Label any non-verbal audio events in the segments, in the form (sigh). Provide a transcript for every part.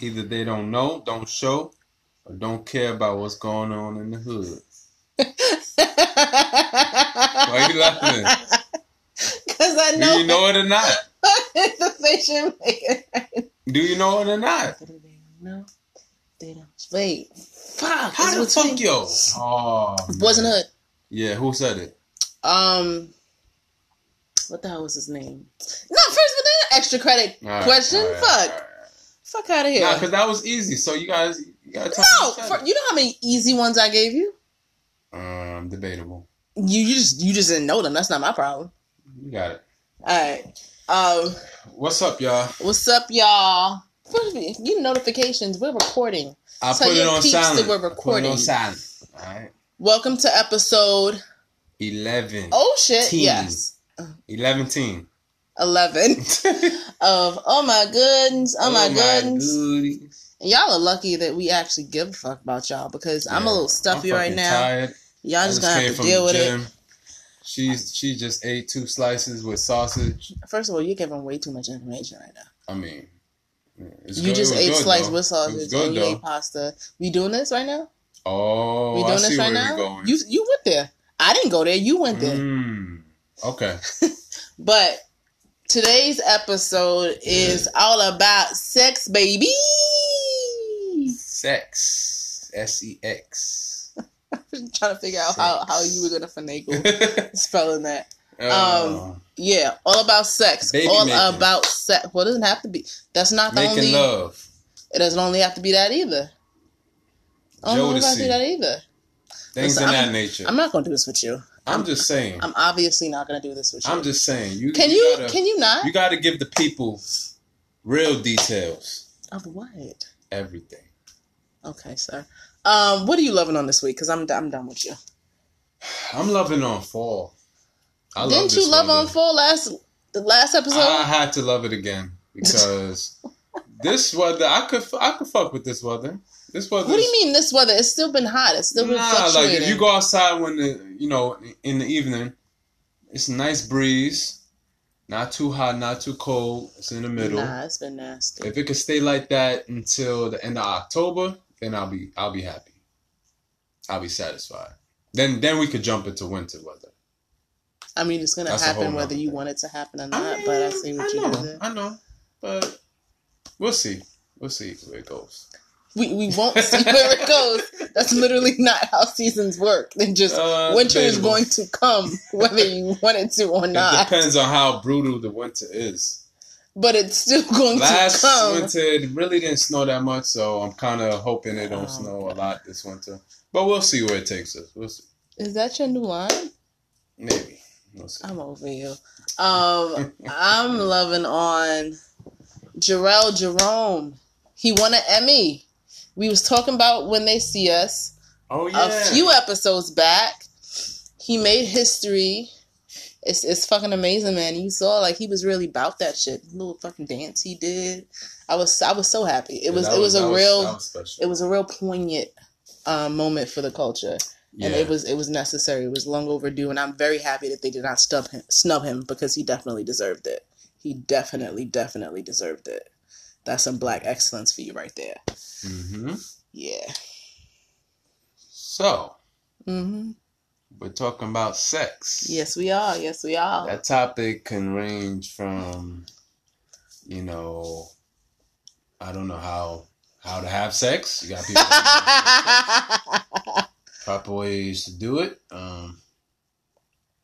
Either they don't know, don't show, or don't care about what's going on in the hood. Why you laughing? Because I know. (laughs) Do you know it or not? the face making. Do you know it or not? No, they don't. Wait, fuck. How the fuck yo? Oh, Boys in man. the Hood. Yeah, who said it? Um, what the hell was his name? No, first, but then extra credit right, question. right, fuck, Fuck out of here. yeah, because that was easy. So you guys, you gotta no, for, you know how many easy ones I gave you? Um, debatable. You, you just you just didn't know them. That's not my problem. You got it. All right. Um. What's up, y'all? What's up, y'all? You notifications. We're recording. I Tell put it on silent. we're recording. on silent. All right. Welcome to episode eleven. Oh shit! Yes. Eleven team. Eleven (laughs) of oh my goodness, oh, oh my, goodness. goodness. Y'all are lucky that we actually give a fuck about y'all because yeah, I'm a little stuffy right now. Tired. Y'all just, just gonna have to deal with gym. it. She's she just ate two slices with sausage. First of all, you're giving way too much information right now. I mean, you good. just ate good, slice with sausage and you ate pasta. We doing this right now? Oh, we doing I this right now. You you went there. I didn't go there. You went there. Mm, okay. (laughs) but today's episode is all about sex, baby. Sex. S E X. (laughs) trying to figure out how, how you were gonna finagle spelling that. (laughs) Um, Yeah, all about sex. Baby all making. about sex. Well, it doesn't have to be. That's not the making only. love. It doesn't only have to be that either. I don't have to do that either. Things Listen, in I'm- that nature. I'm I'm, not gonna do this with you. Just saying. I'm, I'm obviously not gonna do this with you. I'm just saying. You can you? Gotta, can you not? You got to give the people real details. of what? Everything. Okay, sir. Um, what are you loving on this week? Because I'm I'm done with you. I'm loving on fall. I Didn't this you love on full last the last episode? I had to love it again because (laughs) this weather, I could, I could fuck with this weather. This weather. what do you mean this weather? It's still been hot. It's still been Nah, like if you go outside when the, you know, in the evening, it's a nice breeze, not too hot, not too cold. It's in the middle. Nah, it's been nasty. If it could stay like that until the end of October, then I'll be, I'll be happy. I'll be satisfied. Then, then we could jump into winter weather. I mean, it's gonna That's happen whether you thing. want it to happen or not. but I see what I you know, did there. I know, but we'll see. We'll see where it goes. We we won't see where it goes. That's literally not how seasons work. They just Uh, winter is going to come (laughs) whether you want it to or not. It depends on how brutal the winter is. But it's still going Last to come. Last winter it really didn't snow that much, so I'm kind of hoping it don't Oh, snow a lot this winter. But we'll see where it takes us. We'll see. Is that your new line? Maybe. We'll see. I'm over you. Um, (laughs) I'm loving on Jharrel Jerome. He won an Emmy. We was talking about when they see us Oh a few episodes back. He made history. It's it's fucking amazing, man. You saw like he was really about that shit. little fucking dance he did. I was I was so happy. It was it was a real it was a real poignant uh, moment for the culture, yeah. and it was it was necessary. It was long overdue, and I'm very happy that they did not snub him, snub him because he definitely deserved it. He definitely definitely deserved it. That's some black excellence for you right there. Mm-hmm. Yeah. So Mm-hmm. we're talking about sex. Yes, we are. Yes, we are. That topic can range from, you know, I don't know how how to have sex. You got people (laughs) proper ways to do it. Um,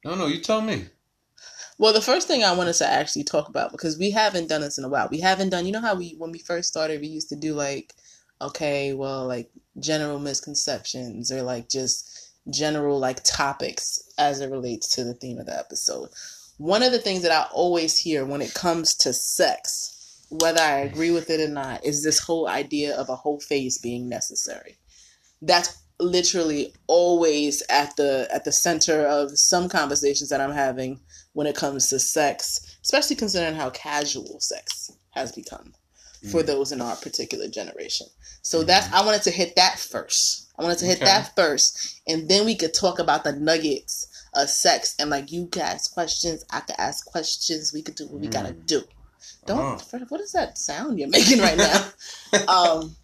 no, no, you tell me. Well, the first thing I wanted to actually talk about because we haven't done this in a while. We haven't done. You know how we when we first started, we used to do like, okay, well, like general misconceptions or like just general like topics as it relates to the theme of the episode. One of the things that I always hear when it comes to sex, whether I agree with it or not, is this whole idea of a whole face being necessary. That's literally always at the at the center of some conversations that I'm having when it comes to sex, especially considering how casual sex has become for Mm. those in our particular generation. So that's I wanted to hit that first. I wanted to hit Okay. that first, and then we could talk about the nuggets of sex and like you can ask questions, I can ask questions. We could do what we gotta Mm. do. Don't. Uh-huh. What is that sound you're making right now? (laughs) Um,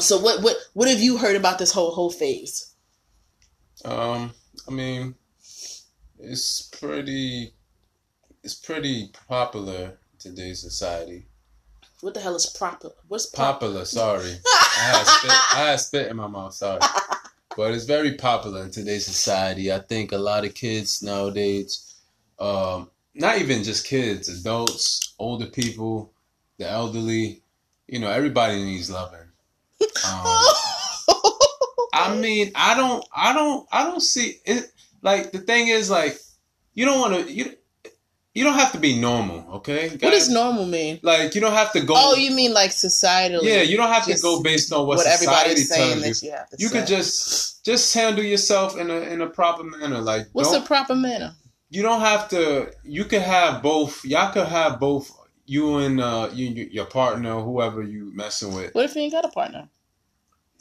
so what what what have you heard about this whole whole phase? Um, I mean, it's pretty, it's pretty popular in today's society. What the hell is proper? What's pop- Popular, sorry, I had spit, I had spit in my mouth, sorry. (laughs) But it's very popular in today's society. I think a lot of kids nowadays, um, not even just kids, adults, older people, the elderly, you know, everybody needs loving. (laughs) Um, I mean, I don't, I don't, I don't see it. Like the thing is, like, you don't want to, you, you don't have to be normal, okay? what does normal mean? Like, you don't have to go. Oh, you mean like societally? yeah, you don't have to go based on what, what society everybody's saying tells you. that you have to You could just, just handle yourself in a in a proper manner. Like, What's the proper manner? you don't have to. You could have both. Y'all could have both. You and uh, you, your partner, whoever you messing with. What if you ain't got a partner?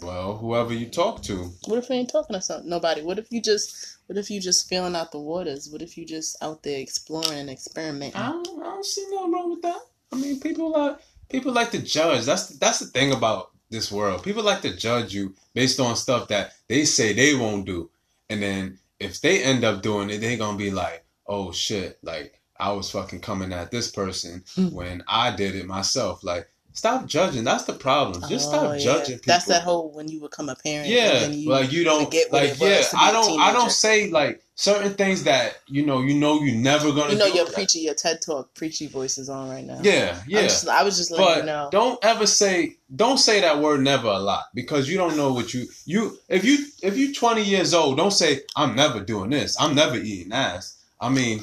Well, whoever you talk to. What if you ain't talking to some, nobody? What if you just what if you just feeling out the waters? What if you just out there exploring and experimenting? I don't, I don't see nothing wrong with that. I mean, people like people like to judge. That's that's the thing about this world. People like to judge you based on stuff that they say they won't do, and then if they end up doing it, they gonna be like, "Oh shit!" Like I was fucking coming at this person Hmm. when I did it myself. Like, stop judging. That's the problem. Just Oh, stop yeah. judging people. That's that whole when you become a parent. and Yeah, then you, like you don't forget what like yeah. I don't. I don't say like certain things that you know. You know, you're never gonna. you know your that. preachy, your TED talk preachy voice is on right now. Yeah, yeah. just, I was just letting but you know. don't ever say don't say that word never a lot because you don't know what you you if you if you're 20 years old don't say i'm never doing this i'm never eating ass i mean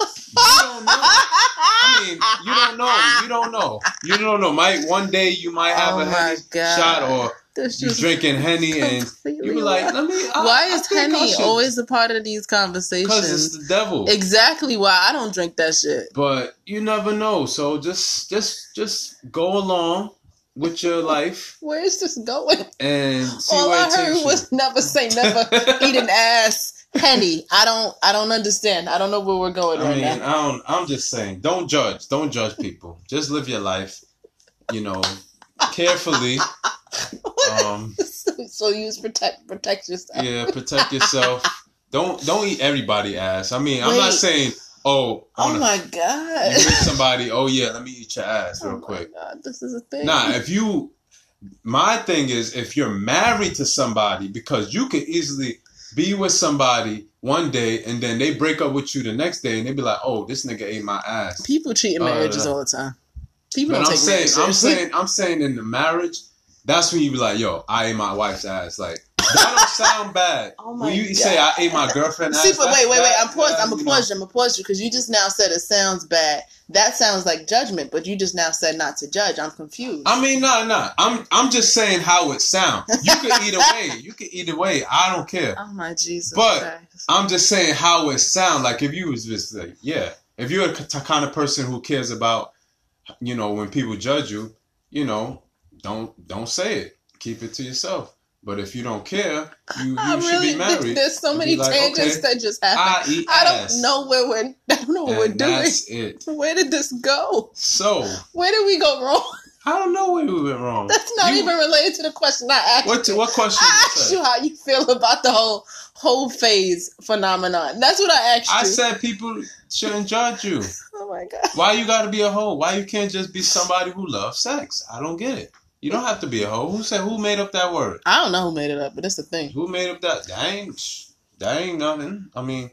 you don't know i mean you don't know you don't know you don't know might one day you might have Oh a henny God. shot or you drinking henny and you be like let me uh, I, Why is Henny always a part of these conversations? because it's the devil Exactly why I don't drink that shit. but you never know so just just just go along with your (laughs) life Where is this going? and All I heard was never say never (laughs) eat an ass. Henny, I don't, I don't understand. I don't know where we're going I right mean, now. I don't. I'm just saying, don't judge. Don't judge people. Just live your life. You know, carefully. Um, (laughs) so use protect, protect yourself. yeah, protect yourself. Don't don't eat everybody ass. I mean, I'm not saying. Oh, Oh a- my you god! meet somebody. Oh yeah, let me eat your ass Oh real my quick. God, this is a thing. Nah, if you. My thing is, if you're married to somebody, because you could easily be with somebody one day and then they break up with you the next day and they be like, "Oh, this nigga ate my ass." People cheat in Uh, marriages all the time. People But don't I'm take saying, I'm saying, I'm saying, in the marriage, that's when you be like, "Yo, I ate my wife's ass." Like that don't sound bad. Oh my when you God. say I ate my girlfriend's See, but wait, wait, wait. I'm pause. that, I'm gonna pause you. I'm gonna pause you because you just now said it sounds bad. That sounds like judgment, but you just now said not to judge. I'm confused. I mean, no, no. I'm, I'm just saying how it sounds. You could either way. You could either way. I don't care. oh my Jesus! But- Christ. I'm just saying how it sounds. Like if you was just like, yeah, if you're the kind of person who cares about, you know, when people judge you, you know, don't don't say it. Keep it to yourself. But if you don't care, you, you I should really be married. there's so many like, tangents okay, that just happened. I I don't know where we're. (laughs) I don't know what we're And doing. it. (laughs) Where did this go? So Where did we go wrong? (laughs) I don't know where we went wrong. That's not You- even related to the question I asked. What you. what question? I asked you how you feel about the whole whole phase phenomenon. That's what I asked you. I said people shouldn't judge you. oh my god. Why you got to be a hoe? Why you can't just be somebody who loves sex? I don't get it. You don't have to be a hoe. Who said? Who made up that word? I don't know who made it up, but it's a thing. Who made up that? That ain't. That ain't nothing. I mean,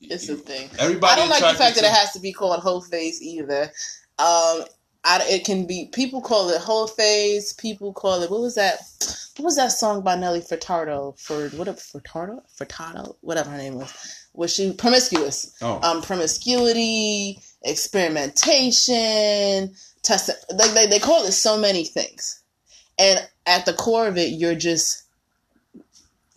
It's a thing. everybody. I don't like the fact that it has to be called whole phase either. Um, I, it can be people call it whole phase. People call it what was that? What was that song by Nelly Furtado? For what? Furtado? Furtado? Whatever her name was. Was she promiscuous? Oh, Um, promiscuity, experimentation, test. Like they, they call it so many things, and at the core of it, you're just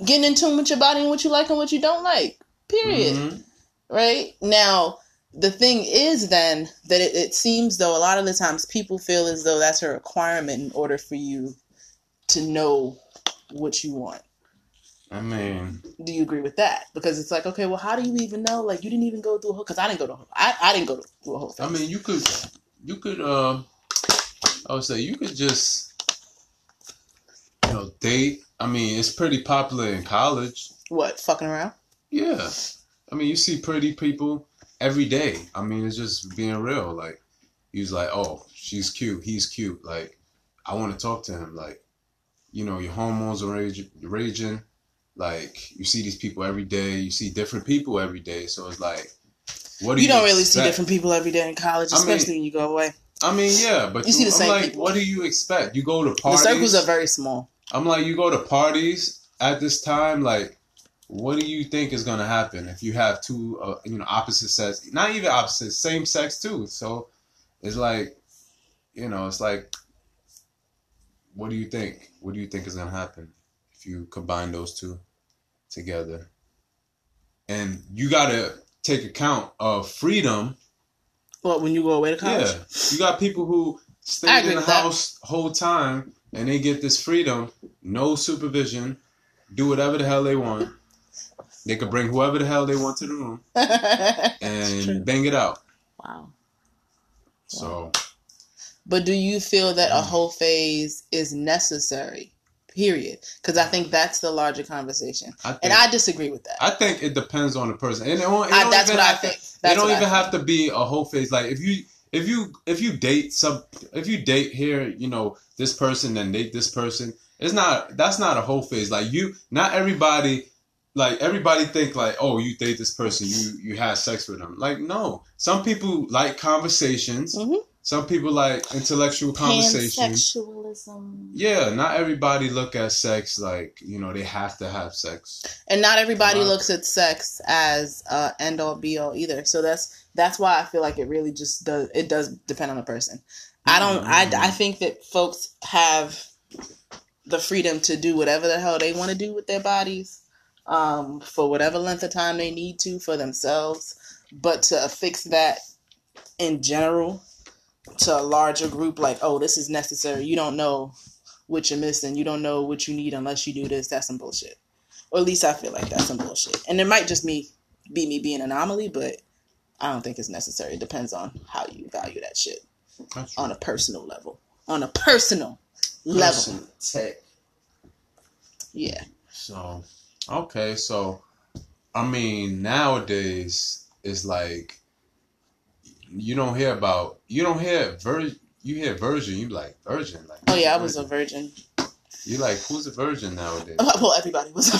getting in tune with your body and what you like and what you don't like. Period mhm. right now the thing is then that it, it seems though a lot of the times people feel as though that's a requirement in order for you to know what you want I mean, do you agree with that because it's like okay well how do you even know like you didn't even go through a whole because i didn't go to I, I didn't go through a whole I mean, you could, you could. uh I would say you could just you know, date. I mean, it's pretty popular in college. What fucking around? Yeah, I mean, you see pretty people every day. I mean, it's just being real. Like, he's like, oh, she's cute, he's cute. Like, I want to talk to him. Like, you know, your hormones are raging, raging. Like, you see these people every day. You see different people every day. So it's like, what do You you, don't really see different people every day in college, I mean, especially when you go away. I mean, yeah, but You see the I'm same like, people. what do you expect? You go to parties. The circles are very small. I'm like, you go to parties at this time, like, what do you think is gonna happen if you have two, uh, you know, opposite sex? Not even opposite, same sex too. So it's like, you know, it's like, what do you think? What do you think is gonna happen if you combine those two together? And you gotta take account of freedom. What when you go away to college? Yeah, you got people who stay in the with that. house whole time and they get this freedom, no supervision, do whatever the hell they want. They could bring whoever the hell they want to the room (laughs) and bang it out. Wow. So But do you feel that a whole phase is necessary? Period. Because I think that's the larger conversation, I think and I disagree with that. I think it depends on the person, and it don't, it I- that's what I to- think. They don't even have to be a whole phase. Like if you if you if you date some if you date here, you know this person, then date this person. It's not that's not a whole phase. Like you, not everybody. Like everybody think like, oh, you date this person, you you have sex with them. Like no, some people like conversations. Mhm. Some people like intellectual conversations. Pansexualism. Yeah, not everybody look at sex like you know they have to have sex. And not everybody Right. looks at sex as uh, end all be all either. So that's that's why I feel like it really just does. It does depend on the person. I don't. I I think that folks have the freedom to do whatever the hell they want to do with their bodies, um, for whatever length of time they need to for themselves. But to affix that in general to a larger group, like, oh, this is necessary. You don't know what you're missing. You don't know what you need unless you do this. That's some bullshit. Or at least I feel like that's some bullshit. And it might just me be me being an anomaly, but I don't think it's necessary. It depends on how you value that shit That's on a personal level. On a personal level. Tech. Yeah. So, okay, so I mean, nowadays it's like you don't hear about you don't hear vir you hear virgin, you like virgin like Oh yeah, I was a virgin. you like who's a virgin nowadays? (laughs) Well, everybody was. A,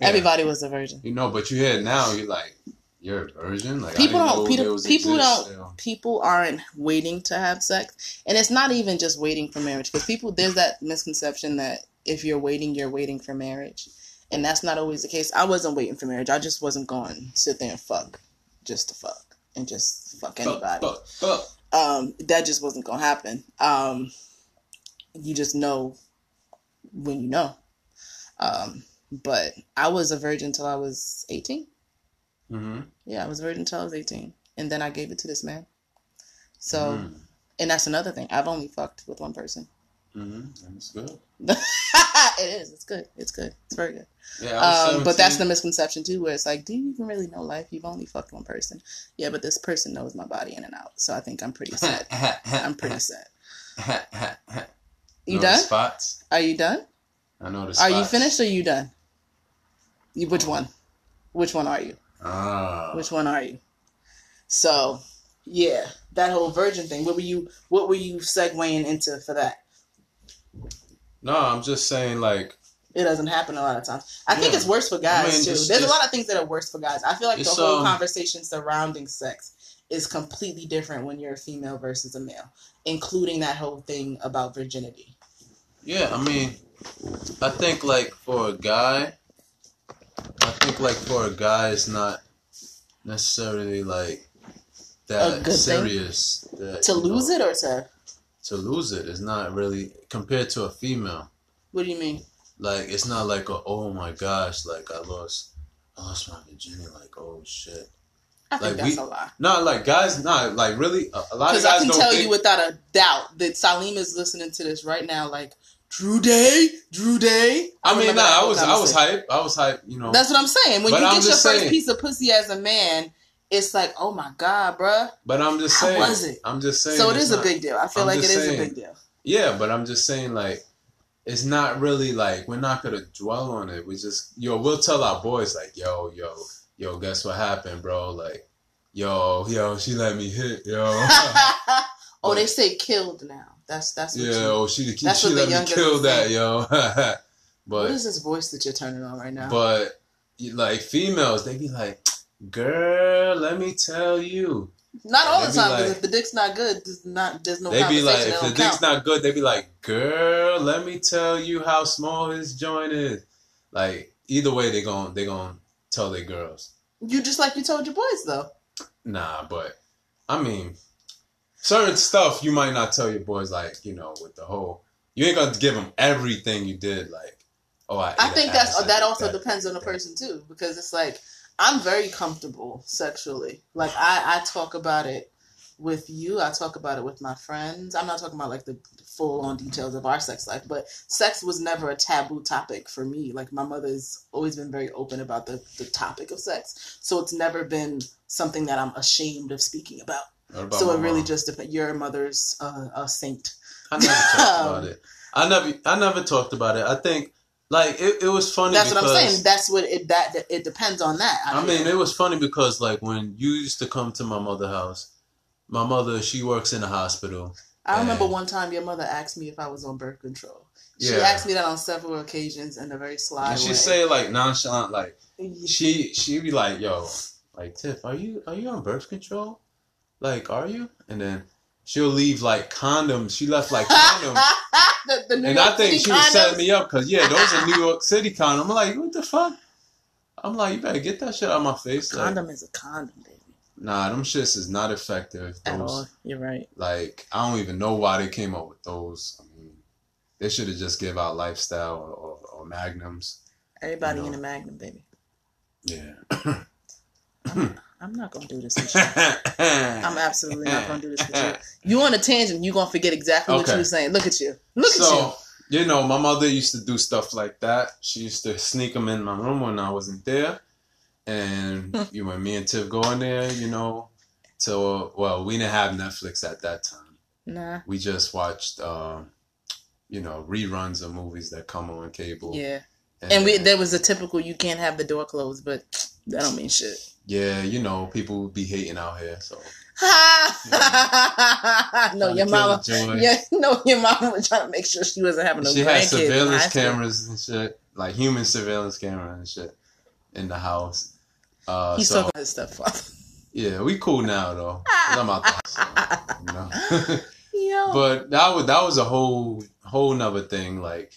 (laughs) everybody was a virgin. You know, but you hear it now, you're like you're a virgin. Like People don't. People, people don't. still. People aren't waiting to have sex, and it's not even just waiting for marriage. Because people, there's that misconception that if you're waiting, you're waiting for marriage, and that's not always the case. I wasn't waiting for marriage. I just wasn't going to sit there and fuck, just to fuck and just fuck anybody. Fuck, fuck, fuck. um, that just wasn't gonna happen. Um, you just know when you know. Um, but I was a virgin until I was eighteen. Mm-hmm. Yeah, I was a virgin until I was eighteen, and then I gave it to this man. So, Mm. and that's another thing. I've only fucked with one person. Mm-hmm. That's good. (laughs) it is. It's good. It's good. It's very good. Yeah, Um, but that's the misconception too, where it's like, do you even really know life? You've only fucked one person. Yeah, but this person knows my body in and out. So I think I'm pretty set. (laughs) I'm pretty set. (laughs) You Know done? spots? Are you done? I know the spots. Are you finished or you done? You, which one? Which one are you? Ah. Which one are you? So, yeah, that whole virgin thing. What were you? What were you segueing into for that? No, I'm just saying, like, It doesn't happen a lot of times. I think it's worse for guys I mean, too. just- There's just- a lot of things that are worse for guys. I feel like the whole um, conversation surrounding sex is completely different when you're a female versus a male, including that whole thing about virginity. yeah, I mean, I think, like, for a guy, I think, like, for a guy, it's not necessarily, like, that serious. That, To lose know, it or to To lose it is not really, compared to a female, what do you mean? like, it's not like, a, oh my gosh, like, I lost, I lost my virginity, like, oh shit. I think Like, that's we- a lie. No, like, guys, not, like, really, a, a lot of guys. Because I can tell think, you without a doubt that Salim is listening to this right now, like Drew Day, Drew Day. I mean, remember nah, I was, I was hype, I was hype, you know. That's what I'm saying. When you I'm get your just first piece of pussy as a man, it's like, oh my god, bruh. But I'm just How saying. was it? I'm just saying. So it's is a big deal. I feel I'm like it just is a big deal. Yeah, but I'm just saying, like, it's not really like we're not gonna dwell on it. We just yo, we'll tell our boys like, yo, yo, yo, guess what happened, bro? Like, yo, yo, she let me hit, yo. (laughs) (laughs) oh, they say killed now. That's that's yeah. you, Oh, she she what let me kill that, yo. (laughs) What but is this voice that you're turning on right now? but like females, they be like, girl, let me tell you. Not all the time because like- if the dick's not good, there's not there's no they be like, if the don't dick's not good, they be like, girl, let me tell you how small his joint is. Like either way, they gon' they gon' tell their girls. You just like you told your boys though. Nah, but I mean, certain stuff you might not tell your boys. Like you know, with the whole, you ain't gonna give them everything you did. Like, oh, I. I think that's that also that- depends on the that- person too, because it's like I'm very comfortable sexually. Like I, I talk about it with you. I talk about it with my friends. I'm not talking about like the full on details of our sex life, but sex was never a taboo topic for me. Like my mother's always been very open about the, the topic of sex, so it's never been something that I'm ashamed of speaking about. About so it really mom? just depends. Your mother's uh, a saint. I never talked (laughs) about it. I never. I never talked about it. I think like it. It was funny. That's what I'm saying. That's what it that, that it depends on that. I feel. mean, it was funny because like when you used to come to my mother's house, my mother she works in a hospital. I remember one time your mother asked me if I was on birth control. She Yeah. asked me that on several occasions in a very sly And she way. say like nonchalant, like Yeah. she she be like, "Yo, like Tiff, are you are you on birth control? Like, are you?" And then she'll leave like condoms. She left like condoms, (laughs) the, the and York I think City she was setting me up because yeah, those are New York (laughs) City condoms. I'm like, what the fuck? I'm like, you better get that shit out of my face. Like, Condom is a condom, baby. nah, them shits is not effective. At all. You're right. like, I don't even know why they came up with those. I mean, they should have just give out lifestyle or, or, or magnums. Everybody No. in a magnum, baby. Yeah. I'm not gonna do this (laughs) with you. I'm absolutely not gonna do this with you. (laughs) You on a tangent, you gonna forget exactly what you were saying. Look at you. Look at you. so, you know, my mother used to do stuff like that. She used to sneak them in my room when I wasn't there. And (laughs) you know, me and Tiff go in there, you know, till, well, we didn't have Netflix at that time. Nah. We just watched, um, you know, reruns of movies that come on cable. Yeah. And we there was a typical you can't have the door closed, but that don't mean shit. Yeah, you know, people would be hating out here. So, (laughs) no, your mama. Yeah, (laughs) no, your mama was trying to make sure she wasn't having no she had grandkids. in high surveillance cameras and shit, like human surveillance camera and shit in the house. Uh, He's so, talking his stepfather. Yeah, we cool now though. I'm out the house, you know. (laughs) Yo. but that was that was a whole whole nother thing. Like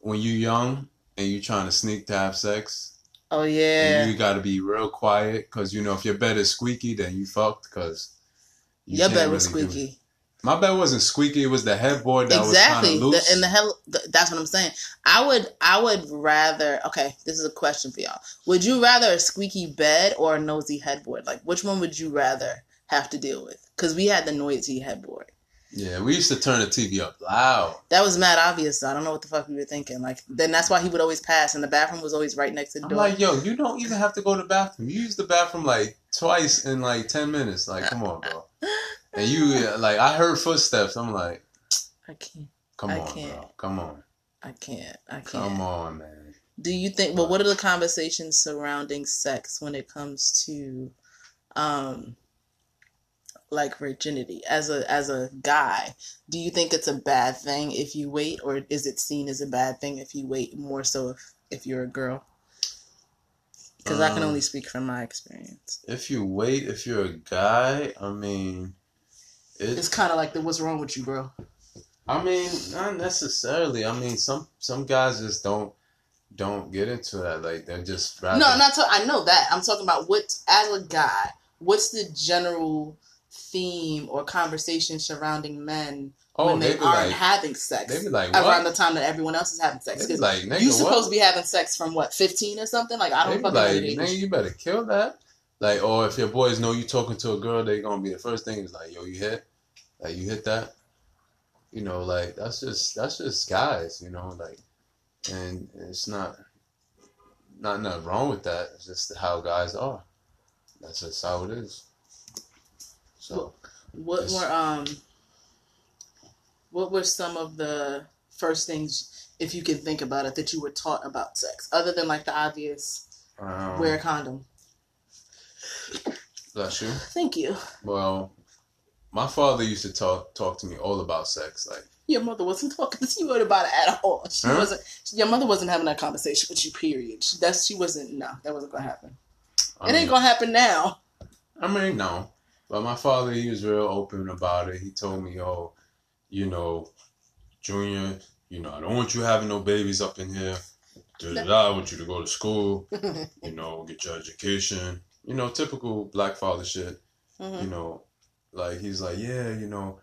when you young and you trying to sneak to have sex, oh yeah. and you got to be real quiet because you know if your bed is squeaky, then you fucked because Your bed was squeaky. My bed wasn't squeaky. It was the headboard that exactly. was kind of loose. The, and the hell, the, that's what I'm saying. I would, I would rather. Okay, this is a question for y'all. Would you rather a squeaky bed or a nosy headboard? Like, which one would you rather have to deal with? Because we had the noisy headboard. Yeah, we used to turn the TV up loud. That was mad obvious. So I don't know what the fuck we were thinking. Like, then that's why he would always pass, and the bathroom was always right next to the I'm door. like, yo, you don't even have to go to the bathroom. You use the bathroom like twice in like ten minutes. Like, come on, bro. (laughs) And you like, I heard footsteps. I'm like, I can't. come I on, can't. bro. Come on, I can't. I can't. come on, man. Do you think? Well, what are the conversations surrounding sex when it comes to, um, like virginity as a as a guy? Do you think it's a bad thing if you wait, or is it seen as a bad thing if you wait? More so if if you're a girl. Because I can Um, only speak from my experience. If you wait, if you're a guy, I mean, It's it's. kind of like the "What's wrong with you, bro?" I mean, not necessarily. I mean, some some guys just don't don't get into that. Like they're just rather. No, not. Ta- I know that. I'm talking about what as a guy. What's the general theme or conversation surrounding men Oh, when they they aren't like, having sex they be like, around the time that everyone else is having sex. They be 'Cause like, you what? supposed to be having sex from what, 15 or something? Like, I don't fucking like, know nigga, you better kill that. Like, or if your boys know you talking to a girl, they gonna be the first thing is like, yo, you hit, like you hit that. You know, like that's just that's just guys, you know, like, and it's not not nothing wrong with that. It's just how guys are. That's just how it is. So What were, um, what were some of the first things if you can think about it, that you were taught about sex, other than like the obvious Um, wear a condom. Bless you. Thank you. Well, my father used to talk talk to me all about sex. Like, Your mother wasn't talking to you about it at all. She Huh? wasn't. Your mother wasn't having that conversation with you. Period. She, that's she wasn't. No, that wasn't gonna happen. I it mean, ain't gonna happen now. I mean, no. But my father, he was real open about it. He told me, oh, you know, Junior, you know, I don't want you having no babies up in here. Da-da-da, I want you to go to school, (laughs) you know, get your education. You know, typical black father shit. You Mhm. know, like he's like, yeah, you know,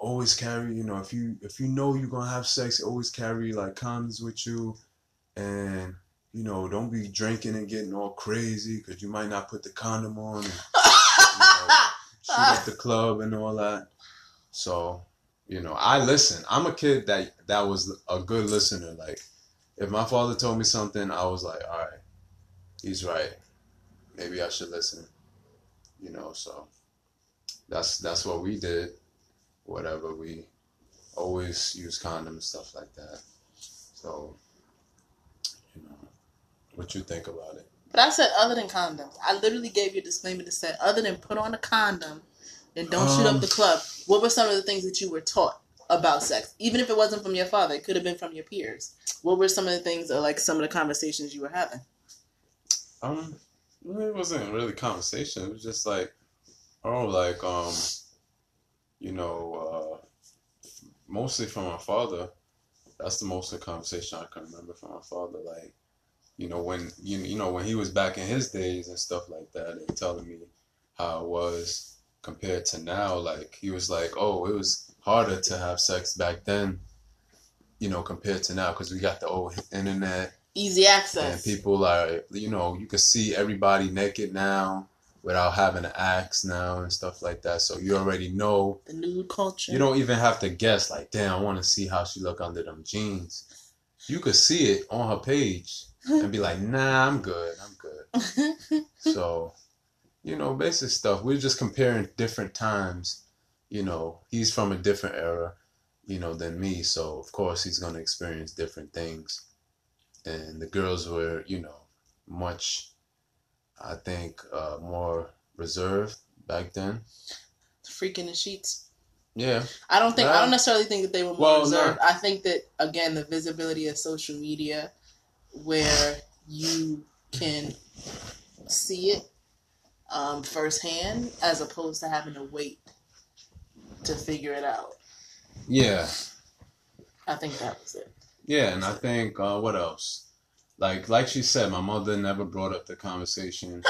always carry, you know, if you if you know you're gonna have sex, always carry like condoms with you, and you know, don't be drinking and getting all crazy because you might not put the condom on. And, you up the club and all that. So, you know, I listen. I'm a kid that that was a good listener. Like, if my father told me something, I was like, all right, he's right. Maybe I should listen. You know, so that's that's what we did. Whatever we always use condoms and stuff like that. So, you know, what you think about it? But I said other than condoms. I literally gave you a disclaimer that said other than put on a condom and don't shoot Um, up the club. What were some of the things that you were taught about sex? Even if it wasn't from your father, it could have been from your peers. What were some of the things or like some of the conversations you were having? Um, it wasn't really conversation. It was just like, oh, like um, you know, uh, mostly from my father. That's the most of the conversation I can remember from my father. Like, you know, when you you know when he was back in his days and stuff like that, and telling me how it was compared to now. Like he was like, oh, it was harder to have sex back then, you know, compared to now because we got the old internet Easy access and people are, you know, you can see everybody naked now without having to ask now and stuff like that. So you already know. the nude culture. You don't even have to guess. Like, damn, I want to see how she look under them jeans. You could see it on her page and be like, nah, I'm good. I'm good. So, you know, basic stuff. We're just comparing different times. You know, he's from a different era, you know, than me. So, of course, he's going to experience different things. And the girls were, you know, much, I think, uh, more reserved back then. Freaking the sheets. Yeah. I don't think I Well- don't necessarily think that they were more Well, reserved. no. I think that again the visibility of social media where you can see it um, firsthand as opposed to having to wait to figure it out. Yeah. I think that was it. Yeah, and I think uh, what else? Like like she said, my mother never brought up the conversation.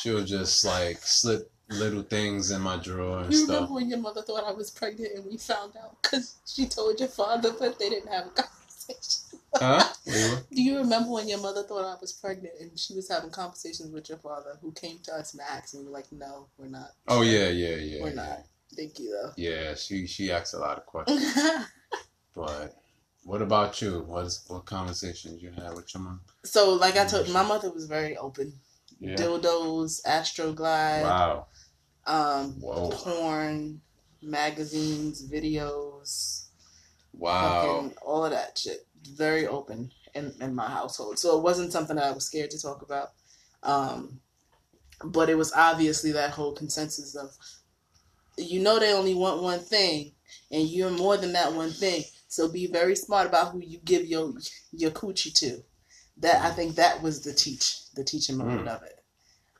She would just like slip little things in my drawer and You stuff. remember when your mother thought I was pregnant and we found out because she told your father, but they didn't have a conversation. Huh? (laughs) Do you remember when your mother thought I was pregnant and she was having conversations with your father, who came to us and asked, and we were like, "No, we're not." Oh yeah, yeah, yeah. We're yeah. not. Thank you though. Yeah, she she asks a lot of (laughs) questions. But what about you? What's what conversations you had with your mom? so, like I told, my mother was very open. Yeah. Dildos, Astroglide, Wow. um, Whoa. porn, magazines, videos, Wow. all of that shit. Very open in, in my household. So it wasn't something that I was scared to talk about. Um, but it was obviously that whole consensus of, you know, they only want one thing, and you're more than that one thing. So be very smart about who you give your your coochie to. That I think that was the teach the teaching moment Mm. of it.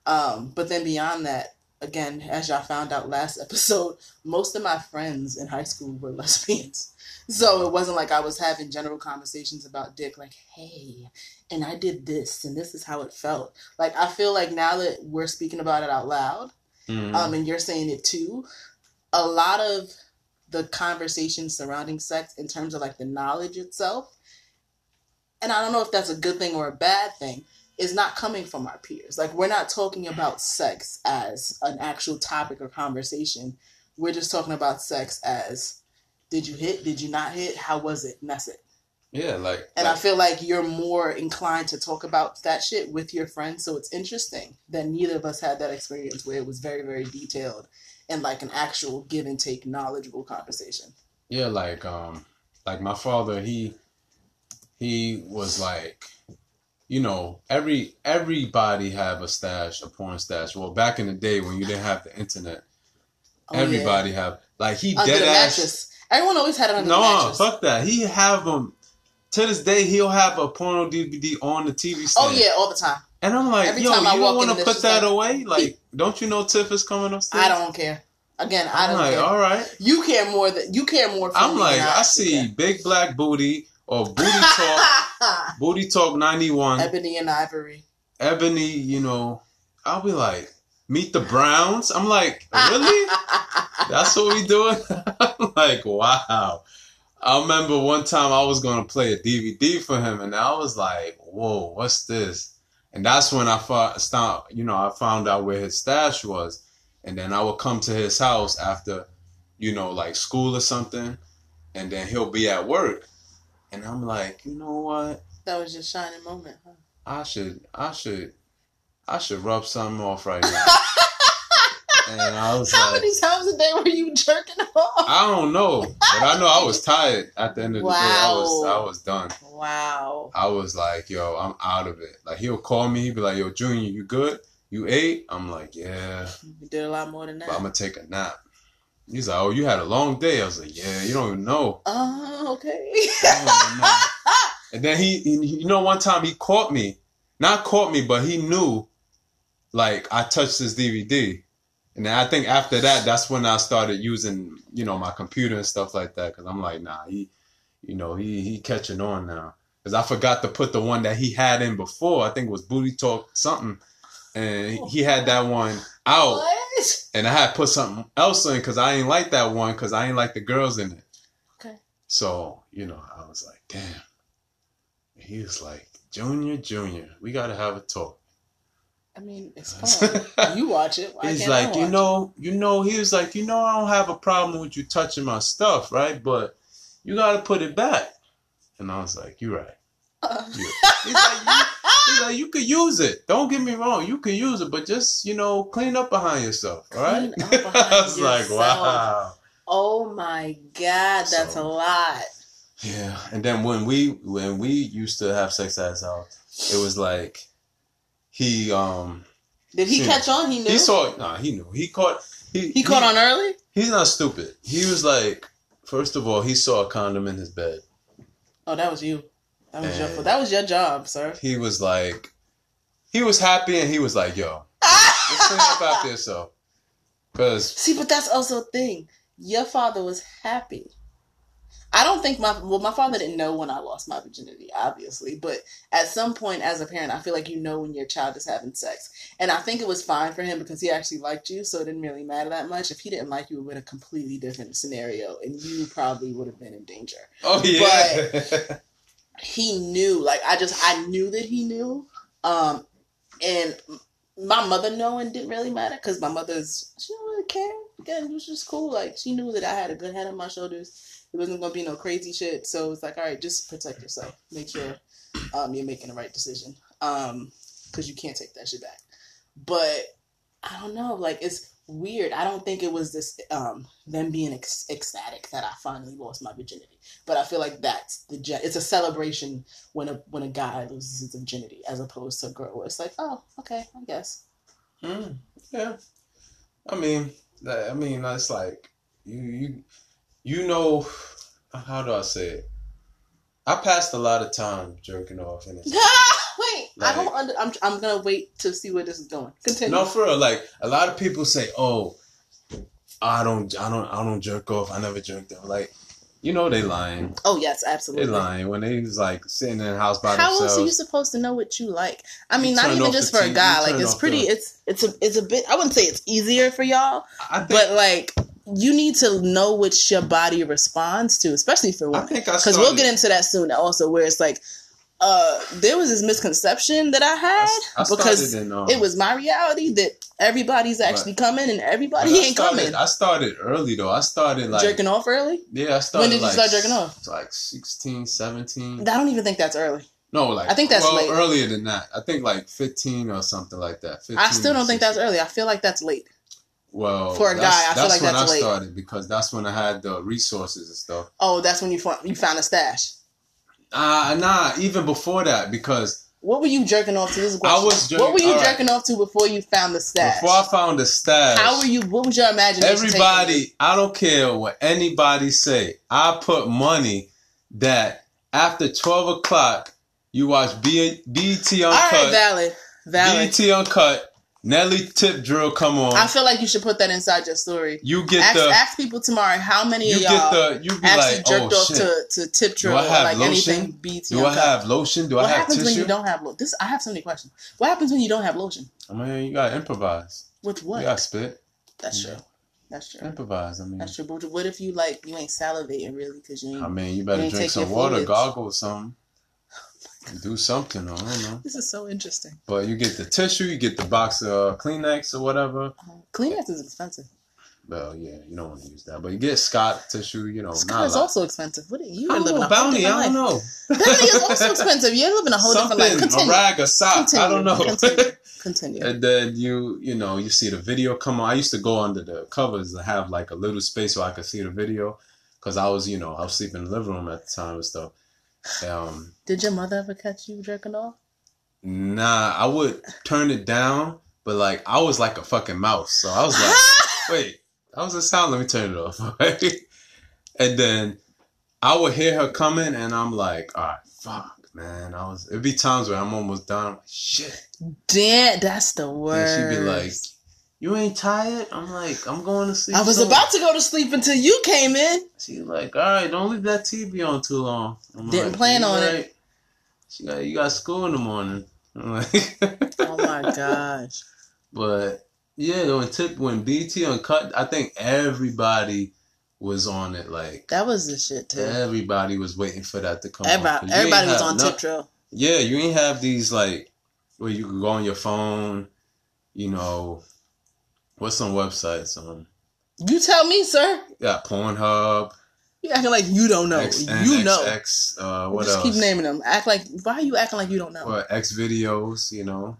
Um, but then beyond that, again, as y'all found out last (laughs) episode, most of my friends in high school were lesbians. So it wasn't like I was having general conversations about dick, like, hey, and I did this, and this is how it felt. Like, I feel like now that we're speaking about it out loud, Mhm. um, and you're saying it too, a lot of the conversations surrounding sex in terms of like the knowledge itself, and I don't know if that's a good thing or a bad thing, is not coming from our peers. Like, we're not talking about sex as an actual topic or conversation. We're just talking about sex as did you hit? Did you not hit? How was it? And that's it. yeah, like, And I feel like you're more inclined to talk about that shit with your friends. So it's interesting that neither of us had that experience where it was very, very detailed and like an actual give and take knowledgeable conversation. Yeah, like um, like my father, he he was like, you know, every everybody have a stash, a porn stash. Well, back in the day when you didn't have the internet, Oh, yeah. everybody have like he under dead ass. mattress. Everyone always had it under the No, mattress. fuck that. He have them. To this day, he'll have a porno DVD on the TV stand. Oh yeah, all the time. And I'm like, Every yo, you don't want to put that like- away? Like, don't you know Tiff is coming upstairs? I don't care. Again, I I'm don't like, care. all right. You care more than you care more. For I'm me like, I actually see big black booty or booty (laughs) talk, booty talk 91, Ebony and Ivory. ebony. You know, I'll be like, meet the Browns. I'm like, really? (laughs) That's what we doing? (laughs) I'm like, wow. I remember one time I was gonna play a DVD for him, and I was like, whoa, what's this? And that's when I found, you know, I found out where his stash was, and then I would come to his house after, you know, like school or something, and then he'll be at work, and I'm like, you know what? That was your shining moment. Huh? I should, I should, I should rub something off right now. (laughs) and I was How like, many times a day were you jerking off? I don't know, but I know I was tired at the end of the day. I was, I was done. Wow. I was like, yo, I'm out of it. Like he'll call me, he'd be like, yo, Junior, you good? You ate? I'm like, yeah, You did a lot more than that. but I'm gonna take a nap. He's like, oh, you had a long day. I was like, yeah, you don't even know. Oh, okay. Don't know. (laughs) And then he, he, you know, one time he caught me, not caught me, but he knew, like I touched his DVD. And then I think after that, that's when I started using, you know, my computer and stuff like that. Cause I'm like, nah, he, you know, he he catching on now. Cause I forgot to put the one that he had in before. I think it was Booty Talk something, and he had that one out, What? and I had put something else in because I ain't like that one because I ain't like the girls in it. Okay. So you know, I was like, damn. He was like, Junior, Junior, we gotta have a talk. I mean, it's (laughs) fun. you watch it. Why He's like, you know, you know, he was like, you know, I don't have a problem with you touching my stuff, right? But you gotta put it back. And I was like, you're right. it? You- He's like, you, he's like, you could use it. Don't get me wrong, you can use it, but just you know, clean up behind yourself, all right? Clean up behind (laughs) I was like, wow. oh my god, that's So- a lot. Yeah, and then when we when we used to have sex his house, it was like he um Did he catch on? He knew. he saw nah he knew he caught he He caught on early. He's not stupid. He was like, first of all, he saw a condom in his bed. Oh, that was you. That was your that was your job, sir. He was like, he was happy, and he was like, yo, let's clean up after yourself, because See, but that's also a thing. Your father was happy. I don't think my well, my father didn't know when I lost my virginity, obviously, but at some point as a parent, I feel like you know when your child is having sex, and I think it was fine for him because he actually liked you, so it didn't really matter that much. If he didn't like you, it would have been a completely different scenario, and you probably would have been in danger. oh yeah, But (laughs) he knew like i just i knew that he knew um and my mother knowing didn't really matter because my mother's she don't really care. Again it was just cool. Like she knew that i had a good head on my shoulders it wasn't gonna be no crazy shit. So it's like all right just protect yourself. Make sure um you're making the right decision um because you can't take that shit back. But i don't know like it's weird. I don't think it was this um them being ec- ecstatic that i finally lost my virginity. But I feel like that's the it's a celebration when a when a guy loses his virginity as opposed to a girl it's like oh okay I guess. Mm, yeah. I mean, I mean, that's like you you you know how do I say it? I passed a lot of time jerking off, and it's (laughs) wait I don't. Under, I'm I'm gonna wait to see where this is going continue No, for real. Like a lot of people say, "Oh, I don't, I don't, I don't jerk off. I never jerked off." Like, you know, they lying. oh yes absolutely. They lying when they was like sitting in the house by how else are you supposed to know what you like? I mean, You not even just for a guy. Like it's pretty. the- It's it's a it's a bit. I wouldn't say it's easier for y'all, I think, but like you need to know which your body responds to, especially for I women. because we'll get into that soon also where it's like uh there was this misconception that i I, had I started because in, um, it was my reality that everybody's actually coming and but everybody I ain't started, coming I started early though. I started like jerking off early Yeah, I started. When did you start jerking off? It's like 16, 17. i don't even think that's early No, like I think that's well, late. earlier than that. I think like fifteen or something like that. i still don't think that's early i feel like that's late Well, For a that's- guy, I feel like when that's I late. started because that's when I had the resources and stuff. oh that's when you found you found a stash Uh, nah, even before that, because What were you jerking off to? This is. I was jerking- what were you right. jerking off to before you found the stash? before I found the stash, How were you? What was your imagination? everybody, I don't care what anybody say. I put money that after twelve o'clock, you watch B- BET All Uncut, right, valid, valid. BET Uncut, Nelly Tip Drill come on. I feel like you should put that inside your story. you get Ask, the, ask people tomorrow how many of y'all the, you be actually like, jerked oh off shit. to, to tip drill I or have like lotion? anything BET. Do I have lotion? Do What I have happens tissue? when you don't have lotion? This I have so many questions. What happens when you don't have lotion? I mean, you gotta improvise. With what? You gotta spit. That's true. That's true. Improvise. I mean, That's true. But what if you like you ain't salivating really because you ain't? I mean, you better You drink some water, gargle or something. Do something. I don't know. this is so interesting. But you get the tissue, you get the box of uh, Kleenex or whatever. Kleenex is expensive. Well, yeah, you don't want to use that, but you get Scott tissue. You know, Scott is also expensive. What are you I don't living know, a bounty. I don't know. Bounty is also (laughs) expensive. You're living a whole different life. Something, a rag, a sock. Continue. I don't know. Continue. (laughs) Continue. and then you, you know, you see the video come on. I used to go under the covers and have like a little space so I could see the video, because I was, you know, I was sleeping in the living room at the time and stuff. Um, Did your mother ever catch you jerking off? Nah, I would turn it down, but like I was like a fucking mouse. So I was like, (laughs) wait, that was a sound. Let me turn it off. (laughs) and then I would hear her coming, and I'm like, all right, fuck, man. I was. It'd be times where I'm almost done. I'm like, shit. Damn, that's the worst. And she'd be like, you ain't tired? I'm like, I'm going to sleep. I was soon." about to go to sleep until you came in. She's like, all right, don't leave that TV on too long. I'm Didn't like, plan "You on it." She got, you got school in the morning. I'm like, (laughs) Oh my gosh. But yeah, when tip when BET Uncut, I think everybody was on it. Like That was the shit too. everybody was waiting for that to come. on. Everybody, 'Cause you ain't everybody was on no- tip drill. Yeah, you ain't have these like where you could go on your phone. You know, what's some websites? Um, You tell me, sir. yeah, Pornhub, You acting like you don't know. X, you know. X, uh, what Just else? keep naming them. Act like why are you acting like you don't know? Or X videos, you know.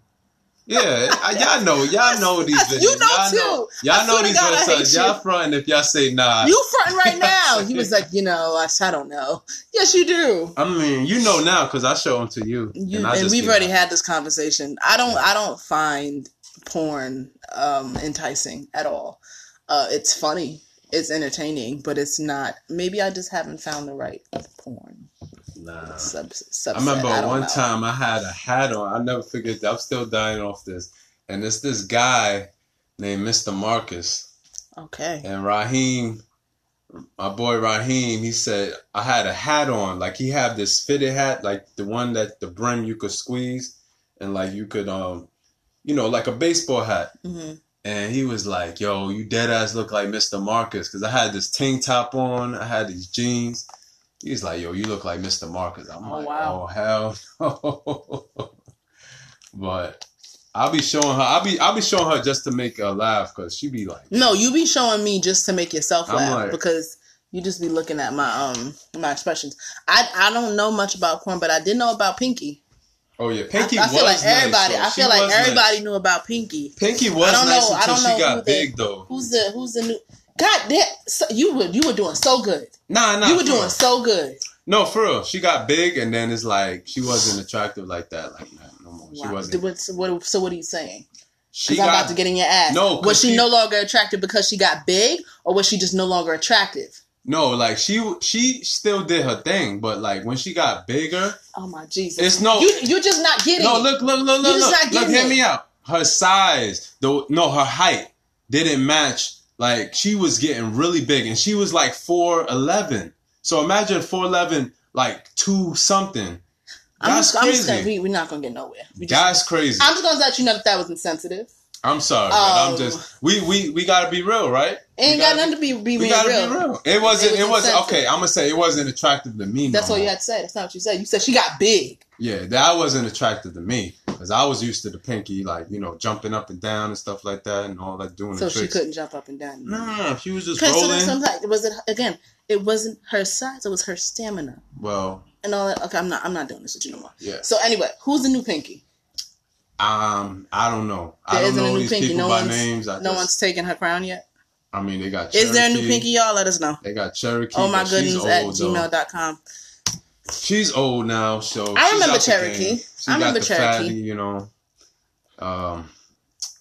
Yeah, I- y'all know, (laughs) y'all know these videos. You know y'all too. Know, y'all know these God, websites. Y'all fronting if y'all say nah. You fronting right (laughs) now. He was like, you know, I, I don't know. Yes, you do. I mean, you know now because I show them to you, You, I and, we've already like, had this conversation. I don't. I don't find porn um, enticing at all. Uh, it's funny. It's entertaining, but it's not. Maybe I just haven't found the right porn Nah. sub, subset. I remember don't one know. time I had a hat on. I never forget that. I'm still dying off this. And it's this guy named Mr. Marcus Okay. and Raheem. My boy Raheem, he said I had a hat on. Like he had this fitted hat, like the one that the brim you could squeeze, and like you could um, you know, like a baseball hat. hmm And he was like, "Yo, you dead ass look like Mr. Marcus," because I had this tank top on, I had these jeans. He's like, "Yo, you look like Mr. Marcus." I'm Oh, like, wow. "Oh hell no!" (laughs) but I'll be showing her. I'll be I'll be showing her just to make her laugh because she be like, No, you be showing me just to make yourself laugh like- because you just be looking at my um my expressions. I I don't know much about corn, but I did know about Pinky. "Oh yeah, I, Pinky I was feel like everybody. nice, I feel like was nice. everybody knew about Pinky. Pinky was I don't nice know- I don't she know who got the- big though. Who's the Who's the new? God damn! So you were you were doing so good. Nah, nah, you were doing real. so good. No, for real. She got big, and then it's like she wasn't attractive like that, like that no more. She wasn't. What, so what? So what are you saying? She Because I'm got about to get in your ass. No, was she, she- no longer attractive because she got big, or was she just no longer attractive? No, like she she still did her thing, but like when she got bigger, Oh my Jesus! it's no you you're just not getting. no look look look You're look just look, not look getting hear it. me out. Her size, the no her height didn't match. Like she was getting really big, and she was like four eleven. So imagine four eleven, like two something. I'm That's just, I'm just crazy. gonna, we, we're not gonna get nowhere. We just, That's crazy. I'm just gonna let you know that that was insensitive. I'm sorry, but Um, I'm just we we we gotta be real, right? Ain't got nothing to be, be We gotta real. be real. It wasn't. It was not okay. I'm gonna say it wasn't attractive to me. That's no all you had to say. That's not what you said. You said she got big. Yeah, that wasn't attractive to me because I was used to the pinky, like you know, jumping up and down and stuff like that, and all that doing So she tricks. couldn't jump up and down. Nah, she was just rolling. sometimes it was it again. It wasn't her size. It was her stamina Well, and all that. Okay, I'm not. I'm not doing this with you no more. yeah. So anyway, who's the new Pinky? Um, I don't know. I don't know these Pinky. people No by one's names. I no just- one's taken her crown yet. I mean, they got. Is there a new Pinky? Y'all let us know. They got Cherokee. Oh my goodness at old, gmail.com. she's old now, so I she's remember Cherokee. I remember Cherokee. fatty, you know. Um,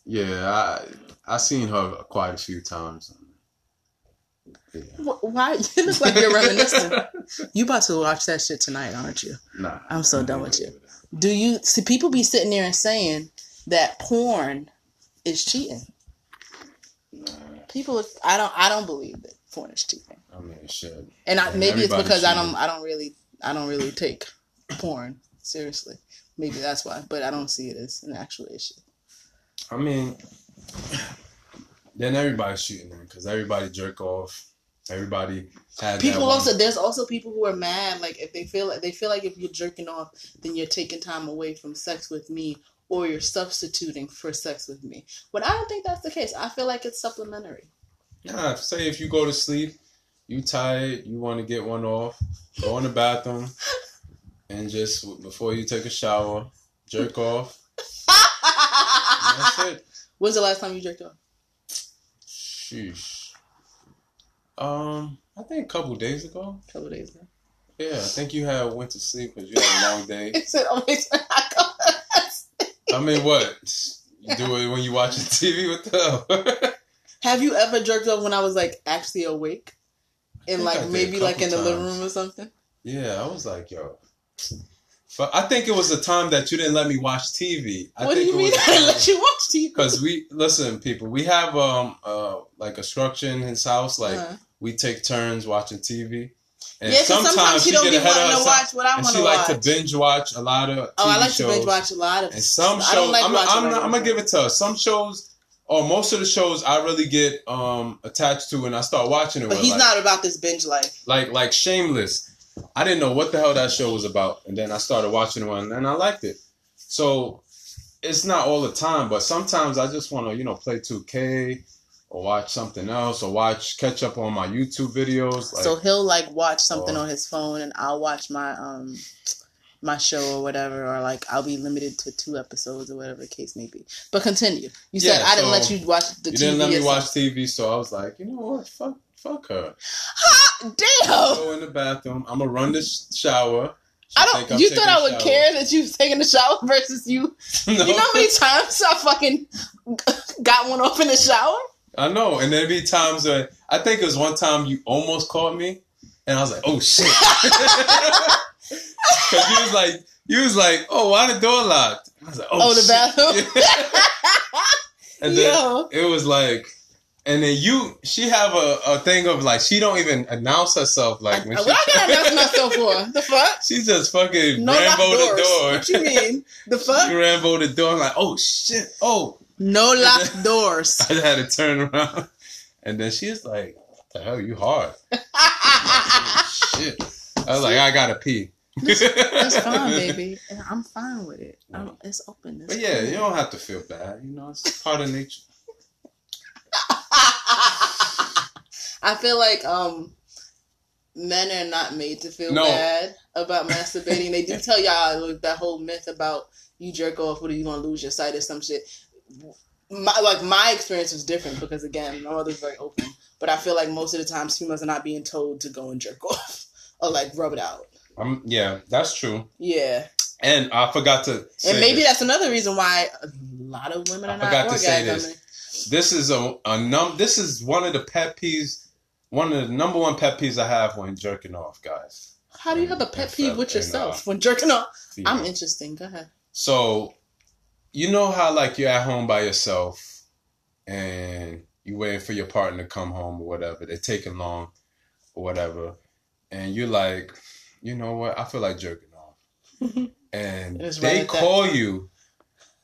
yeah, I I seen her quite a few times. Yeah. Why? (laughs) You look like you're (laughs) reminiscing. You about to watch that shit tonight, aren't you? Nah, I'm so done with you. Do you see people be sitting there and saying that porn is cheating? People, I don't, I don't believe that porn is cheating, I mean, shit. and I, maybe it's because I don't, I don't really, I don't really take porn seriously. Maybe that's why, but I don't see it as an actual issue. I mean, then everybody's shooting them because everybody jerk off. Everybody has People also, there's also people who are mad, like if they feel like they feel like if you're jerking off, then you're taking time away from sex with me, or you're substituting for sex with me. But I don't think that's the case. I feel like it's supplementary. Nah, say if you go to sleep, you tired, you want to get one off, go in the bathroom, (laughs) and just before you take a shower, jerk off. (laughs) That's it. When's the last time you jerked off? Sheesh. Um, I think a couple days ago. A couple days ago. Yeah, I think you had went to sleep because you had a long day. (laughs) It said always (laughs) when I go. I mean, what? You do it when you watch the TV? (laughs) What the hell? Have you ever jerked off when I was like actually awake? and like maybe like in the living room or something? yeah, I was like, yo. But I think it was the time that you didn't let me watch TV. I what do you it mean I didn't let you watch TV? Cause we listen, people. We have um uh like a structure in his house. Like Uh-huh. We take turns watching TV, and yeah, because sometimes she don't be wanting to watch what I want she to like to binge watch a lot of. TV oh, I like shows. to binge watch a lot of. And some shows, I don't like I'm, watching I'm, regular I'm gonna give it to her. Some shows, or most of the shows, I really get um attached to, and I start watching it. But he's like, not about this binge life. like like Shameless. I didn't know what the hell that show was about, and then I started watching one, and I liked it. So it's not all the time, but sometimes I just want to, you know, play 2K or watch something else or watch catch up on my YouTube videos. Like, so he'll like watch something Oh. on his phone, and I'll watch my um my show or whatever, or like I'll be limited to two episodes or whatever the case may be. But continue. You said Yeah, I didn't let you watch the TV. you TV. didn't let me watch TV, so I was like, you know what, fuck, fuck her. Ha, damn. Go in the bathroom. I'm gonna run the sh- shower. She I don't. You thought I would shower. care that you was taking a shower versus you. (laughs) No. You know how many times I fucking (laughs) got one off in the shower? I know, and there'd be times where I think it was one time you almost caught me, and I was like, "Oh shit," (laughs) because you was like, you was like, "Oh, why the door locked?" I was like, "Oh, Oh, the shit." bathroom? (laughs) and then Yo. it was like, and then you, she have a, a thing of like, she don't even announce herself like when what she, I gotta (laughs) announce myself for? The fuck? she just fucking No Rambo the door. What you mean? The She fuck? Rambo the door. I'm like, "Oh shit!" Oh, No locked (laughs) doors. I had to turn around, and then she's like, "The hell, you hard." (laughs) Shit. I was like, I gotta pee. That's (laughs) fine, baby. And I'm fine with it. I'm, it's open. It's But yeah, you don't have to feel bad. You know, it's part of nature. I feel like um men are not made to feel No. bad about masturbating. they do tell y'all like, that whole myth about you jerk off, what are you gonna lose your sight or some shit. My like my experience was different because again, my mother's very open. But I feel like most of the times females are not being told to go and jerk (laughs) off or like rub it out. Um, yeah, that's true. Yeah. And I forgot to. Say And maybe this. that's another reason why a lot of women I are not forgot to say orgasming. this is a, a num. This is one of the pet peeves. One of the number one pet peeves I have when jerking off, guys. How do you have a pet peeve with and, yourself uh, when jerking off? I'm female. interesting. Go ahead. So, you know how like you're at home by yourself, and you're waiting for your partner to come home or whatever. They're taking long, or whatever, and you're like, you know what? I feel like jerking off, (laughs) and they right at that call you,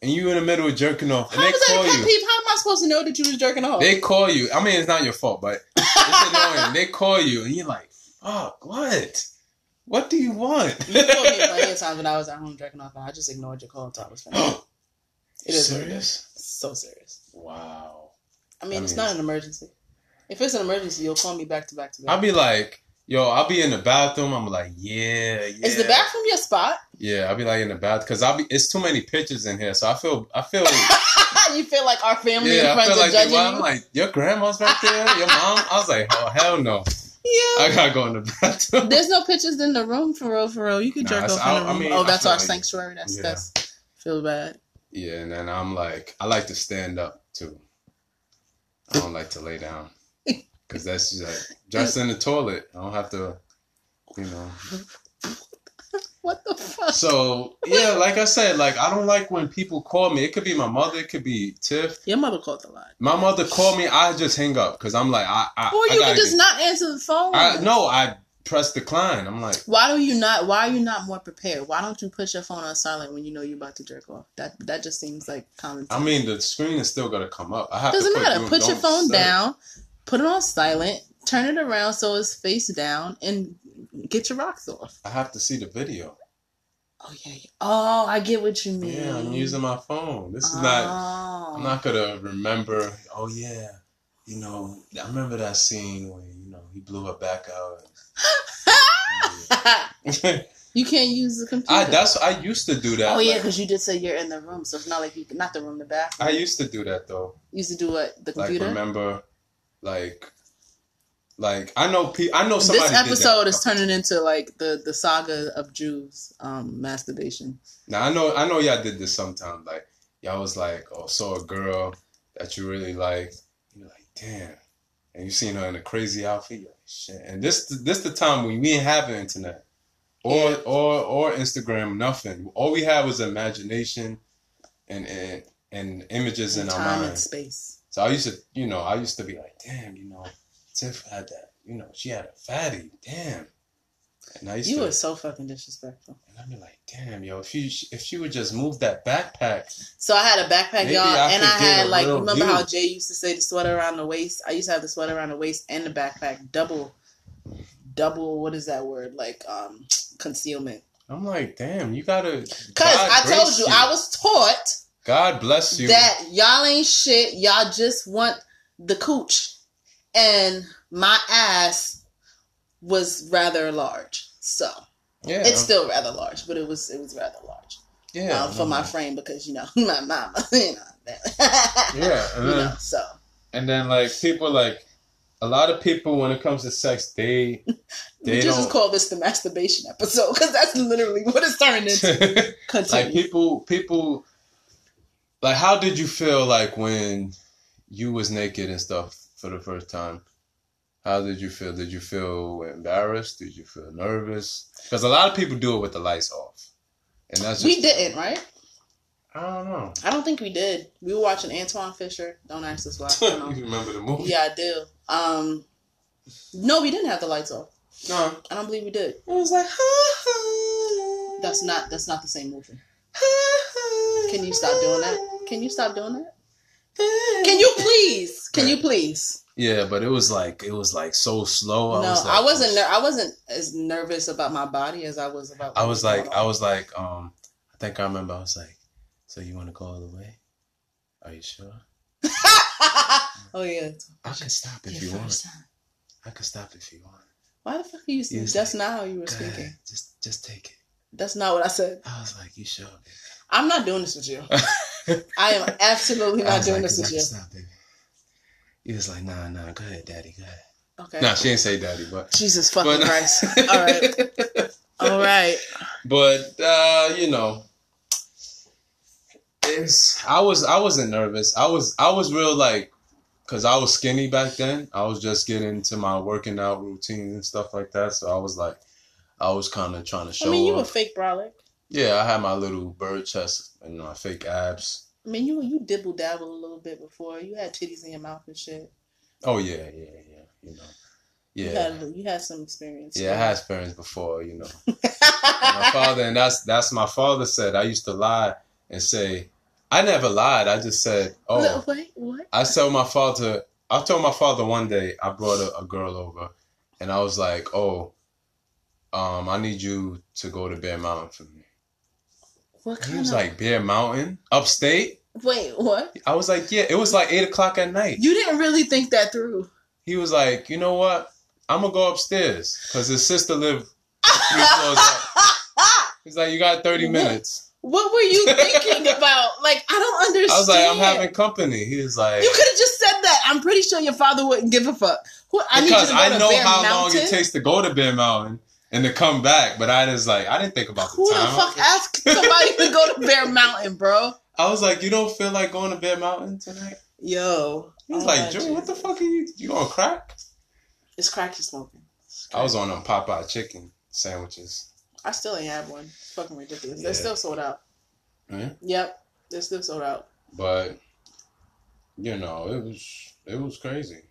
and you in the middle of jerking off, and How they is that call you. peeve? How am I supposed to know that you was jerking off? They call you. I mean, it's not your fault, but it's (laughs) annoying. they call you, and you're like, fuck, what? What do you want? you told me (laughs) plenty of times when I was at home jerking off, and I just ignored your call until I was finished. (gasps) (gasps) (gasps) It is what it is. Serious? So serious. Wow. I mean, I it's not an emergency. If it's an emergency, you'll call me back to back to back. I'll be like, yo, I'll be in the bathroom. I'm like, yeah, yeah. Is the bathroom your spot? Yeah, I'll be like in the bathroom because I'll be. It's too many pictures in here, so I feel. I feel. (laughs) you feel like our family yeah, and I friends feel are like. judging Well? I'm like, your grandma's right there. Your mom. I was like, oh hell no. Yeah. I gotta go in the bathroom. There's no pictures in the room for real, for real. You can Nah, jerk off in the I- I room. mean, oh, that's our like- sanctuary. That's yeah. that's feel bad. Yeah, and then I'm like, I like to stand up too. I don't like to lay down (laughs) because that's just like just in the toilet. I don't have to, you know. What the fuck? So yeah, like I said, like I don't like when people call me. It could be my mother, it could be Tiff. Your mother called a lot. My mother called me, I just hang up because I'm like, I, I, Or you can just get- not answer the phone. I no, I press decline. I'm like, Why do you not? Why are you not more prepared? Why don't you put your phone on silent when you know you're about to jerk off? That that just seems like common. Sense. I mean, the screen is still gonna come up. I have doesn't to put, matter. do- Put your phone set down, put it on silent, turn it around so it's face down, and get your rocks off. I have to see the video. Oh yeah. Oh, I get what you mean. Yeah, I'm using my phone. This is oh. not. I'm oh. not gonna remember. Oh yeah, you know, I remember that scene know he blew her back out. (laughs) you can't use the computer. I that's I used to do that. oh yeah, like, because you did say you're in the room, so it's not like you not the room, the bathroom. I used to do that though. You used to do what the Like computer. remember, like, like I know. Pe- I know somebody. this episode is turning into like the the saga of Drew's um masturbation. Now I know I know y'all did this sometime. Like y'all was like, oh, saw a girl that you really like. You're like, damn, and you seen her in a crazy outfit. Like, shit. And this this the time when we didn't have the internet or Yeah. or or Instagram. Nothing. All we had was imagination and and, and images in our and mind. space. So I used to, you know, I used to be like, damn, you know, Tiff had that. You know, she had a fatty. Damn. And I used You to. were so fucking disrespectful. And I'd be like, damn, yo, if you if she would just move that backpack, So I had a backpack, y'all, and I had like remember view. how Jay used to say the sweater around the waist. I used to have the sweater around the waist and the backpack double, double. What is that word? Like um concealment. I'm like, damn, you gotta. Cause God I told grace you, I was taught God bless you. that y'all ain't shit. Y'all just want the cooch, and my ass was rather large. So yeah, it's still rather large, but it was it was rather large yeah, um, for my frame because you know (laughs) my mama, (laughs) you know. that- (laughs) yeah, and you know, so and then like people like a lot of people when it comes to sex, they we they just don't call this the masturbation episode because that's literally what it's turning into. like people people like how did you feel like when you was naked and stuff for the first time? How did you feel? Did you feel embarrassed? Did you feel nervous? Because a lot of people do it with the lights off, and that's just we didn't, right? I don't know. I don't think we did. We were watching Antwone Fisher. Don't ask us why. (laughs) I don't you remember the movie? yeah, I do. Um, no, we didn't have the lights off. No. I don't believe we did. It was like, ha, That's not. That's not the same movie. ha, Can you stop doing that? Can you stop doing that? Can you please? Can you please? Yeah, but it was like it was like so slow. no, was like, I wasn't. Ner- I wasn't as nervous about my body as I was about. I was like. I was like, um, I think I remember. I was like, so you want to go all the way? Are you sure? (laughs) oh yeah. I can stop if Your you want. time. I can stop if you want. Why the fuck are you? Yes, That's not how you were speaking. ahead. Just, just take it. That's not what I said. I was like, you sure? I'm not doing this with you. (laughs) I am absolutely not doing like, this with you. Stop, baby. He was like, nah, nah, go ahead, daddy, go ahead. Okay. Nah, she didn't say daddy, but. Jesus fucking but Christ. (laughs) All right. All right. But uh, you know, it's I was I wasn't nervous. I was I was real like because I was skinny back then. I was just getting into my working out routine and stuff like that. So I was like, I was kind of trying to show. I mean, you a off. fake brolic. yeah, I had my little bird chest and my fake abs. I mean, you you dibble dabble a little bit before. You had titties in your mouth and shit. Oh yeah, yeah, yeah. You know, You yeah, had you had some experience. yeah. I had experience before. You know. (laughs) my father, and that's that's my father said. I used to lie and say, I never lied. I just said, oh, Wait, what? I told my father. I told my father one day I brought a, a girl over, and I was like, oh, um, I need you to go to Bear Mountain for me. What And he was of? like, Bear Mountain, upstate. Wait, what? I was like, yeah. It was like eight o'clock at night. You didn't really think that through. He was like, you know what? I'm gonna go upstairs because his sister lived three floors up. He's like, you got thirty minutes. What were you thinking about? Like, I don't understand. I was like, I'm having company. He was like, You could have just said that. I'm pretty sure your father wouldn't give a fuck. Who, I need you because I know how Mountain? long it takes to go to Bear Mountain and to come back. But I just like I didn't think about the time. Who the fuck asked somebody to go to Bear Mountain, bro? I was like, you don't feel like going to Bear Mountain tonight? Yo. He was like, Joe, what the fuck are you? You on crack? It's crack you smoking. I was on them Popeye chicken sandwiches. I still ain't have one. It's fucking ridiculous. Yeah. They're still sold out. Yep. They're still sold out. But you know, it was it was crazy.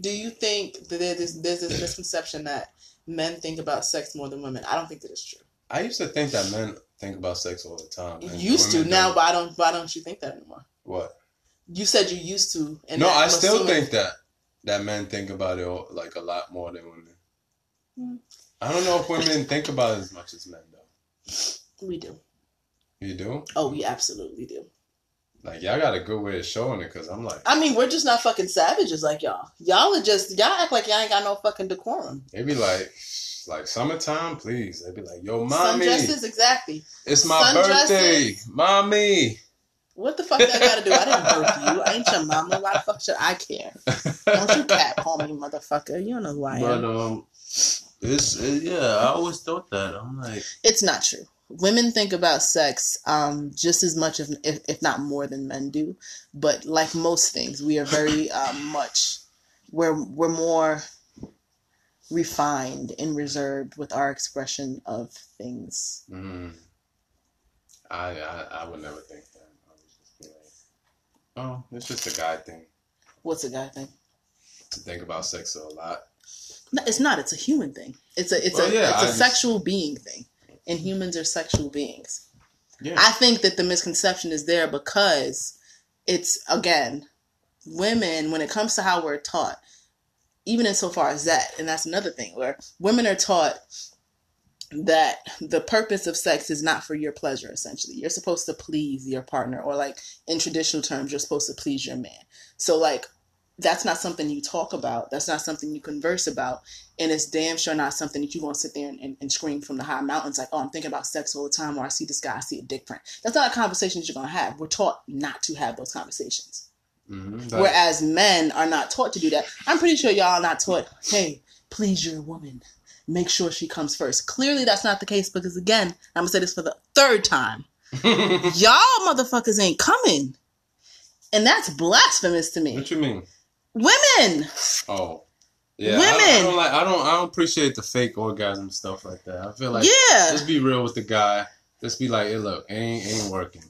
Do you think that there's this, there's this misconception that men think about sex more than women? I don't think that is true. I used to think that men think about sex all the time. and used to now, don't. but I don't. Why don't you think that anymore? what? You said you used to, and no, I still assuming- think that that men think about it all- like a lot more than women. Hmm. I don't know if women think about it as much as men though. we do. You do? Oh, we absolutely do. Like y'all got a good way of showing it because I'm like I mean, we're just not fucking savages like y'all. Y'all are just y'all act like y'all ain't got no fucking decorum. they be like like summertime, please. They be like, yo, mommy, Sundresses, exactly. it's my sundresses. birthday, mommy. What the fuck that got to do? I didn't birth you. I ain't your mama. Why the fuck should I care? Don't you cat call me, motherfucker. You don't know who I am. But um, it's it, yeah. I always thought that. I'm like, It's not true. Women think about sex um, just as much, if, if if not more, than men do. But like most things, we are very (laughs) uh, much we're we're more refined and reserved with our expression of things. mm, I, I I would never think that. I would just like, oh, it's just a guy thing What's a guy thing? to think about sex a lot. No, it's not. It's a human thing. It's a it's Well, a yeah, it's I a just- sexual being thing, and humans are sexual beings. Yeah, I think that the misconception is there because it's again women when it comes to how we're taught, even insofar as that, and that's another thing where women are taught that the purpose of sex is not for your pleasure essentially. You're supposed to please your partner or like in traditional terms you're supposed to please your man. So like that's not something you talk about that's not something you converse about and it's damn sure not something that you're going to sit there and, and, and scream from the high mountains like oh i'm thinking about sex all the time or i see this guy i see a dick print that's not a conversation you're going to have we're taught not to have those conversations Mhm, Whereas men are not taught to do that. I'm pretty sure y'all are not taught, hey, please your woman. Make sure she comes first. Clearly that's not the case because again, I'm gonna say this for the third time. (laughs) Y'all motherfuckers ain't coming. And that's blasphemous to me. what you mean? Women! Oh, yeah. I I Women! don't like. I don't. I don't appreciate the fake orgasm stuff like that. I feel like yeah. just be real with the guy. Just be like, hey, look, it ain't ain't working.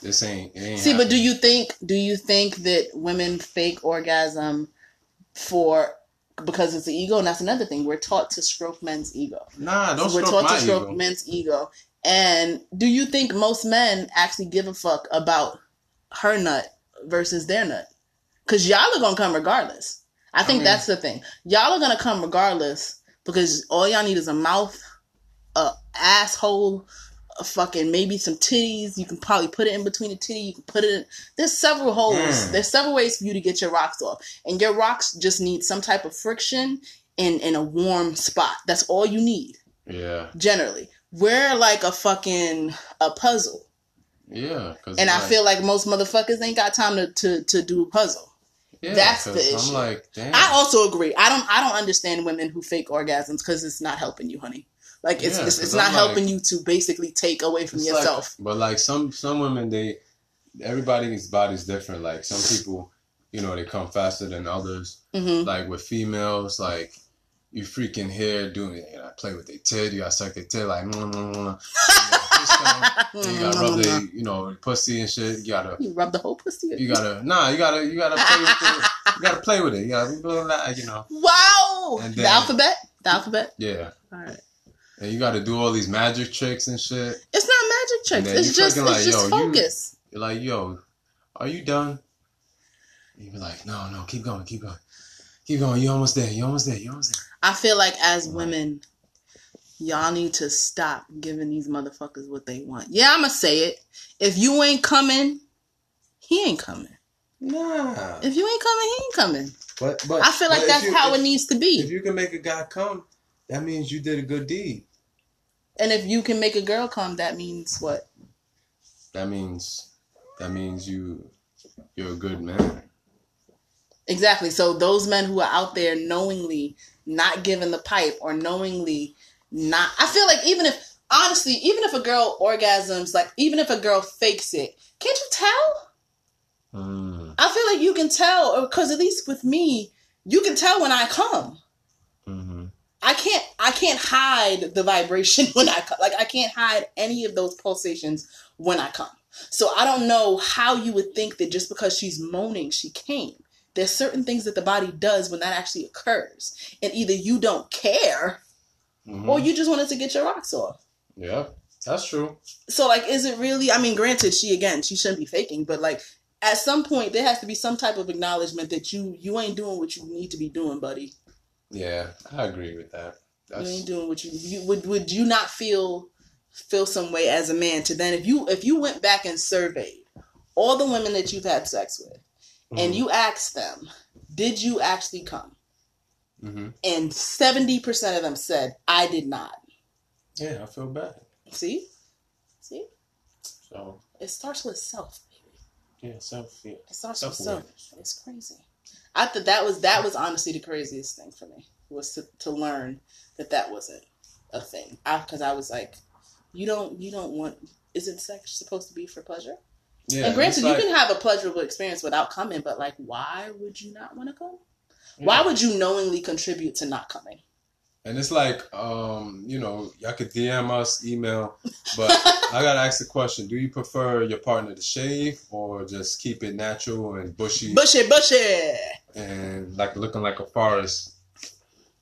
This ain't. Ain't See, but do you think do you think that women fake orgasm for because it's the ego? And that's another thing. We're taught to stroke men's ego. Nah, don't So we're taught to stroke ego. men's ego. And do you think most men actually give a fuck about her nut versus their nut? Because y'all are gonna come regardless. I think mean- that's the thing. Y'all are gonna come regardless because all y'all need is a mouth, a asshole, a fucking maybe some titties. You can probably put it in between the titty. You can put it in. There's several holes. Mm. There's several ways for you to get your rocks off, and your rocks just need some type of friction in in a warm spot. That's all you need Yeah, generally. We're like a fucking a puzzle. yeah. Cause And I like, feel like most motherfuckers ain't got time to, to, to do a puzzle. Yeah, that's the issue. I'm like, damn. I also agree. I don't I don't understand women who fake orgasms because it's not helping you, honey. Like it's Yeah, it's, it's not I'm helping you to basically take away from yourself. Like, but like some some women, they everybody's body's different. Like some people, you know, they come faster than others. hmm Like with females, like you freaking here doing it. I play with their tit, you gotta suck their tit, like, mwah, mwah, mwah. (laughs) You, you gotta rub the, mm-hmm. you know, pussy and shit. You gotta, You rub the whole pussy. you gotta, nah, you gotta, you gotta play with it. You gotta play with it. You gotta, blah, blah, you know, wow. And the alphabet. The alphabet. yeah. All right. And you gotta do all these magic tricks and shit. It's not magic tricks. It's just fucking it's like, just yo, you- focus. You're like, yo, are you done? You be like, no, no, keep going, keep going. Keep going. You almost there. You almost there. You almost there. I feel like as Right. women, y'all need to stop giving these motherfuckers what they want. Yeah, I'ma say it. If you ain't coming, he ain't coming. Nah. If you ain't coming, he ain't coming. But but I feel like that's you- how if, it needs to be. If you can make a guy come, that means you did a good deed. And if you can make a girl come, that means what? That means that means you you're a good man. Exactly. So those men who are out there knowingly not giving the pipe or knowingly not I feel like even if honestly, even if a girl orgasms, like even if a girl fakes it, can't you tell? Mm. I feel like you can tell because at least with me, you can tell when I come. hmm I can't I can't hide the vibration (laughs) when I come. Like I can't hide any of those pulsations when I come. So I don't know how you would think that just because she's moaning she came. There's certain things that the body does when that actually occurs. And either you don't care hmm or you just wanted to get your rocks off. yeah, that's true. So like is it really I mean granted she again she shouldn't be faking but like at some point there has to be some type of acknowledgement that you you ain't doing what you need to be doing buddy. Yeah, I agree with that. you That's ain't doing what you, you would would you not feel feel some way as a man to then if you if you went back and surveyed all the women that you've had sex with and Mhm. you asked them did you actually come Mhm. and 70% of them said i did not. Yeah, I feel bad. see? See? So. It starts with self baby. Yeah, self yeah. it starts with self. It's crazy. I thought that was that was honestly the craziest thing for me was to, to learn that that wasn't a thing. Because I was like you don't you don't want isn't sex supposed to be for pleasure? Yeah, and granted, like- you can have a pleasurable experience without coming, but like, why would you not want to come? Why would you knowingly contribute to not coming? And it's like, um, you know, y'all could DM us, email, but I gotta ask the question: Do you prefer your partner to shave or just keep it natural and bushy Bushy, bushy. and like looking like a forest?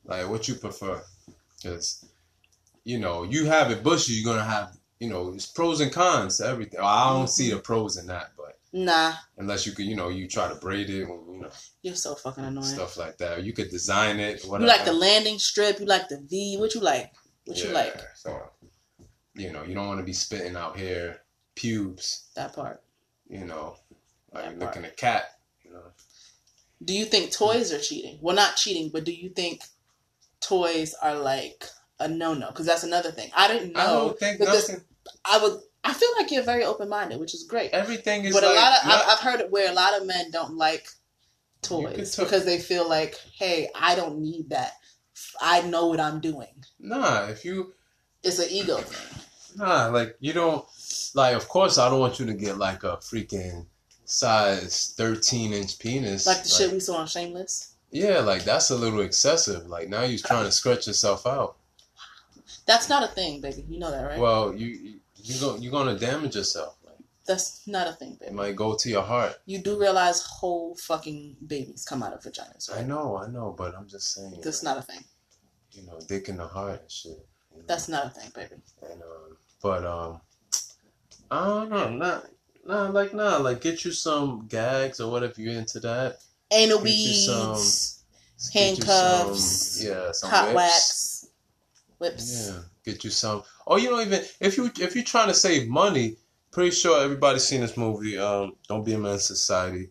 Like, what you prefer? Because you know, you have it bushy, you're gonna have, you know, it's pros and cons to everything. I don't see the pros in that, Nah, unless you could, you know, you try to braid it, or, you know, you're so fucking annoying. stuff like that. You could design it. You like the landing strip? You like the V? What you like? What you like? So, you know, you don't want to be spitting out hair, pubes. That part. You know, like That you're part. looking at cat. You know, Do you think toys are cheating? Well, not cheating, but do you think toys are like a no no? Because that's another thing. I didn't know. I don't think that this- I would. I feel like you're very open minded, which is great. Everything is but like a lot of not- I've, I've heard it where a lot of men don't like toys because they feel like, hey, I don't need that. I know what I'm doing. nah. If you It's an ego thing. nah, like you don't like. Of course, I don't want you to get like a freaking size 13 inch penis. Like the shit we saw on Shameless. Yeah, like that's a little excessive. Like now you're trying to stretch yourself out. That's not a thing, baby. You know that, right? Well, you you go you're gonna damage yourself. Like That's not a thing, baby. it might go to your heart. You do realize whole fucking babies come out of vaginas, I know, I know, but I'm just saying. That's like, not a thing. you know, dick in the heart and shit. you know? That's not a thing, baby. And, um, but um, I don't know, not, nah, like nah, like get you some gags or whatever you're into that. Anal Get some beads, you handcuffs, some, yeah, some hot whips. wax, whips. Yeah, get you some. Or you don't even if you if you're trying to save money. Pretty sure everybody's seen this movie. Um, Don't Be a Man Society.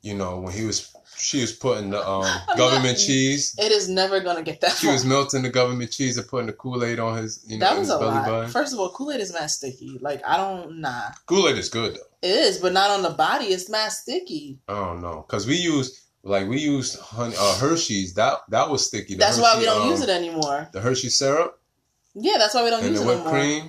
You know when he was she was putting the um (laughs) government not- cheese. It is never gonna get that. She far. was melting the government cheese and putting the Kool Aid on his you know that was a belly lot. button. First of all, Kool Aid is mad sticky. Like I don't nah. Kool Aid is good though. It is, but not on the body. It's mad sticky. I don't know, cause we use like we used honey, uh, Hershey's. That that was sticky. The That's why we don't um, use it anymore. The Hershey syrup Yeah, that's why we don't and use the it whipped cream.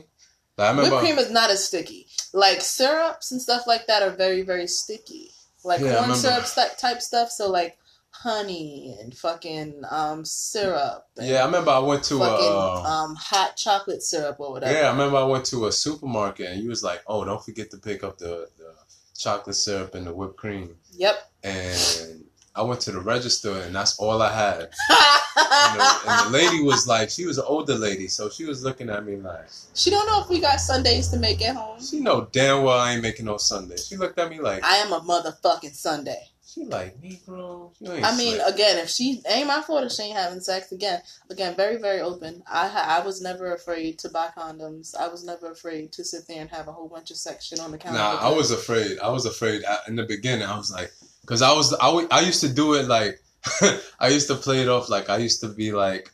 Like, I remember. Whipped cream is not as sticky. Like syrups and stuff like that are very, very sticky. Like Yeah, corn syrup st- type stuff. So like honey and fucking um syrup. And yeah, I remember I went to fucking a. Uh, um hot chocolate syrup or whatever. yeah, I remember I went to a supermarket and you was like, "Oh, don't forget to pick up the, the chocolate syrup and the whipped cream." Yep. And I went to the register and that's all I had. (laughs) You know, and the lady was like, she was an older lady, so she was looking at me like, she don't know if we got Sundays to make at home. she know damn well I ain't making no Sunday. She looked at me like, I am a motherfucking Sunday. she like, Negro, you ain't I mean, slick." again, if she ain't my fault if she ain't having sex, again, again, very, very open. I ha- I was never afraid to buy condoms. I was never afraid to sit there and have a whole bunch of sex shit on the counter. Nah, I was afraid. I was afraid I- in the beginning. I was like, because I was, I, w- I used to do it like, (laughs) I used to play it off like I used to be like,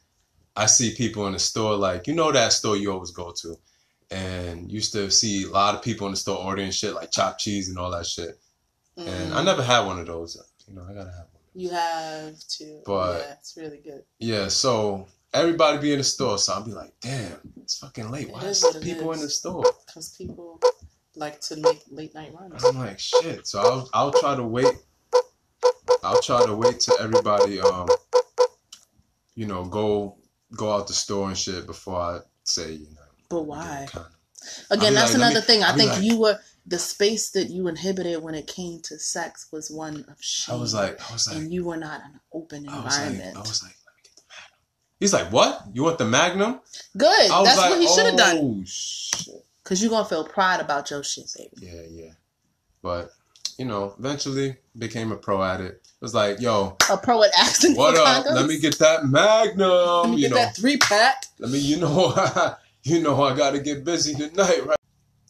I see people in the store, like, you know, that store you always go to. And used to see a lot of people in the store ordering shit like chopped cheese and all that shit. And I Mm. never had one of those. You know, I gotta have one. You have to. But- yeah, it's really good. Yeah, so everybody be in the store, so I'll be like, damn, it's fucking late. Why is people is. in the store? Because people like to make late night runs. I'm like, shit. So I'll I'll try to wait. I'll try to wait till everybody um, you know, go go out the store and shit before I say, you know. But why? Again, that's like, another me- thing. I think like- you were the space that you inhibited when it came to sex was one of shame. I was like, I was like, and you were not an open I was like, environment. I was like, let me get the Magnum. He's like, what? You want the Magnum? Good. That's what he should have done. Oh shit. Cause you're gonna feel pride about your shit, baby. Yeah, yeah. But you know, eventually became a pro at it. It was like, yo, A pro at asking what up? condoms. Let me get that Magnum. Let me you get know, that three pack. let me. You know, (laughs) you know, I got to get busy tonight, right?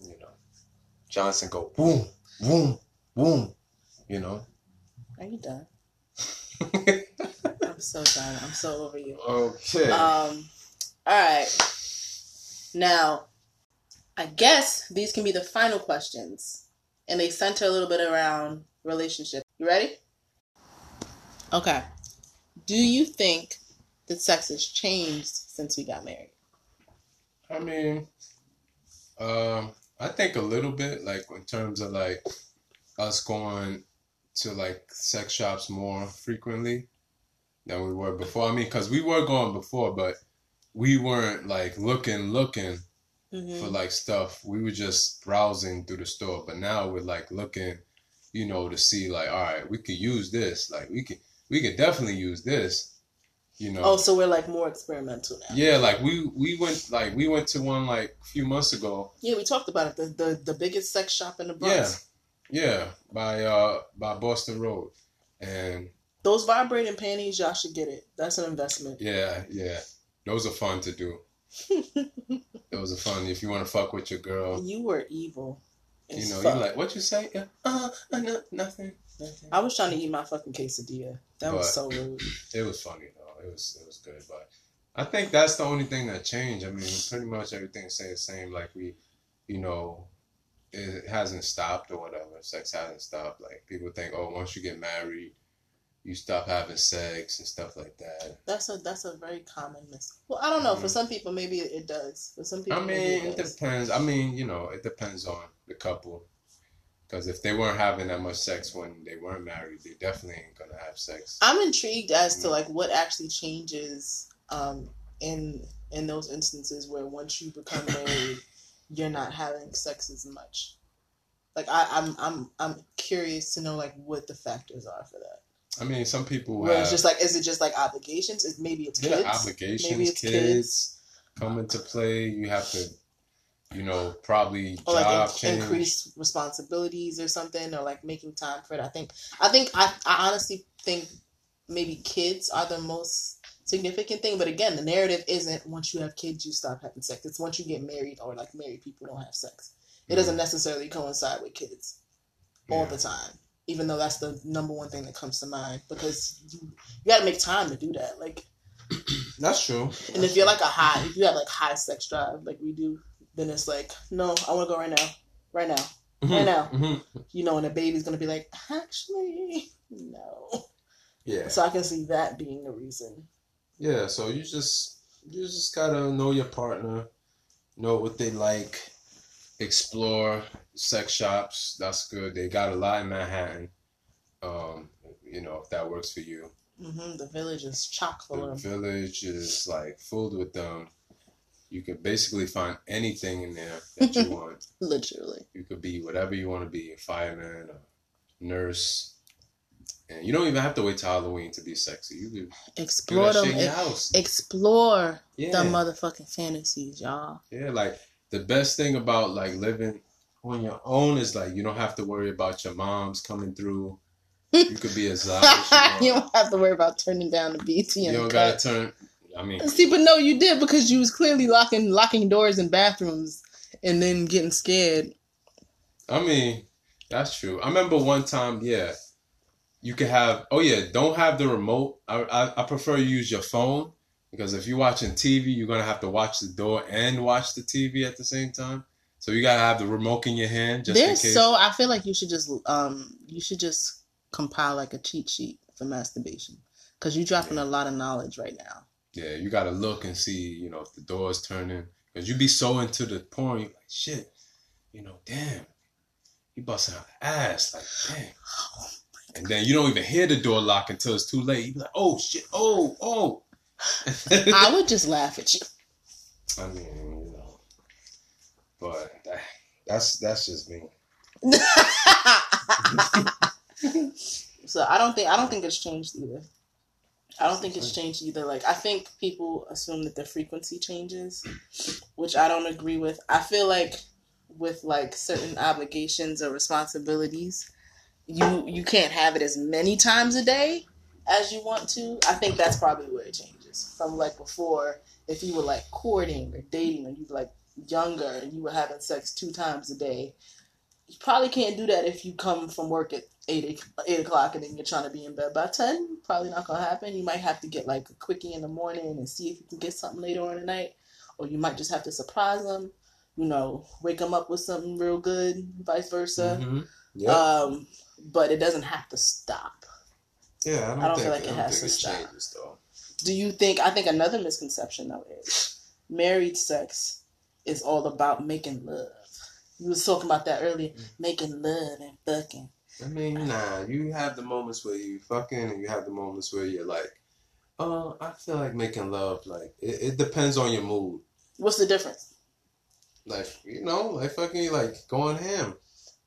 You know, Johnson go boom, boom, boom. You know. Are you done? (laughs) I'm so done. I'm so over you. okay. Um, all right. Now, I guess these can be the final questions, and they center a little bit around relationship. You ready? Okay. Do you think that sex has changed since we got married? I mean, um, I think a little bit, like in terms of like us going to like sex shops more frequently than we were before. I mean, because we were going before, but we weren't like looking, looking for Mm-hmm. like stuff. We were just browsing through the store. But now we're like looking, you know, to see like, all right, we could use this. Like we could, we could definitely use this. You know. Oh, so we're like more experimental now. Yeah, like we we went like we went to one like a few months ago. Yeah, we talked about it. The the, the biggest sex shop in the Bronx. Yeah, yeah, by uh by Boston Road, and Those vibrating panties, y'all should get it. That's an investment. yeah, yeah, those are fun to do. (laughs) Those are fun if you want to fuck with your girl. You were evil. You know, fuck. you like what you say? Yeah, uh, uh no, nothing, nothing. I was trying to eat my fucking quesadilla. That was so rude. (clears throat) It was funny though. It was it was good, but I think that's the only thing that changed. I mean, pretty much everything stayed the same. Like we, you know, it hasn't stopped or whatever. Sex hasn't stopped. Like people think, oh, once you get married, you stop having sex and stuff like that. That's a that's a very common mis. Well, I don't know. For Mhm. some people, maybe it, does. For some people, I mean, it it depends. I mean, you know, it depends on the couple. Because if they weren't having that much sex when they weren't married, they definitely ain't gonna have sex. I'm intrigued as to Mhm. like what actually changes um, in in those instances where once you become (coughs) married, you're not having sex as much. Like I, I'm I'm I'm curious to know like what the factors are for that. I mean, some people Where have it's just like, is it just like obligations? Is maybe it's yeah, kids? obligations, Maybe it's kids, kids. come into play. You have to, you know, probably or like job in- change. increase responsibilities or something, or like making time for it. I think I think I, I honestly think maybe kids are the most significant thing. But again, the narrative isn't once you have kids you stop having sex. It's once you get married or like married people don't have sex. It doesn't mm-hmm. necessarily coincide with kids all Yeah. the time. Even though that's the number one thing that comes to mind because you, you got to make time to do that. Like, (clears throat) That's true. and if you're like a high, if you have like high sex drive like we do, then it's like, no, I want to go right now, right now. I know. Mhm. you know, and the baby's gonna be like, actually, no. Yeah. So I can see that being the reason. Yeah. So you just you just gotta know your partner, know what they like, explore sex shops. That's good. They got a lot in Manhattan. Um, you know, if that works for you. hmm The village is chock full The village is like filled with them. You could basically find anything in there that you (laughs) want. Literally. You could be whatever you want to be a fireman, a nurse. And you don't even have to wait till Halloween to be sexy. You do Explore them. shit in your house. explore Yeah. the motherfucking fantasies, y'all. yeah, like the best thing about like living on your own is like you don't have to worry about your moms coming through. You could be as loud as you don't have to worry about turning down the BET You don't gotta turn. I mean, See, but no, you did because you was clearly locking locking doors in bathrooms and then getting scared. I mean, that's true. I remember one time, yeah, you could have. Oh yeah, don't have the remote. I I, I prefer you use your phone because if you're watching TV, you're gonna have to watch the door and watch the TV at the same time. So you gotta have the remote in your hand just case. so. I feel like you should just um you should just compile like a cheat sheet for masturbation because you're dropping Yeah. a lot of knowledge right now. Yeah, you gotta look and see, you know, if the door's turning. Cause you be so into the porn, you like, shit, you know, damn, he busting out ass, like, damn. And then you don't even hear the door lock until it's too late. You be like, oh shit, oh, oh. (laughs) I would just laugh at you. I mean, you know, but that, that's that's just me. (laughs) so I don't think I don't think it's changed either. I don't think it's changed either. Like I think people assume that the frequency changes, which I don't agree with. I feel like with like certain obligations or responsibilities, you you can't have it as many times a day as you want to. I think that's probably where it changes from like before. If you were like courting or dating, and you were like younger and you were having sex two times a day, you probably can't do that if you come from work at eight eight o'clock and then you're trying to be in bed by ten. Probably not gonna happen. You might have to get like a quickie in the morning and see if you can get something later on the night, or you might just have to surprise them. You know, wake them up with something real good, vice versa. Mhm. Yeah, Um, but it doesn't have to stop. yeah. I don't, I don't think, feel like it has to stop. changes though. Do you think? I think another misconception though is married sex is all about making love. You was talking about that earlier, mm. making love and fucking. I mean, nah. You have the moments where you fucking, and you have the moments where you're like, oh, I feel like making love. Like it, it depends on your mood. What's the difference? Like you know, like fucking, like going ham.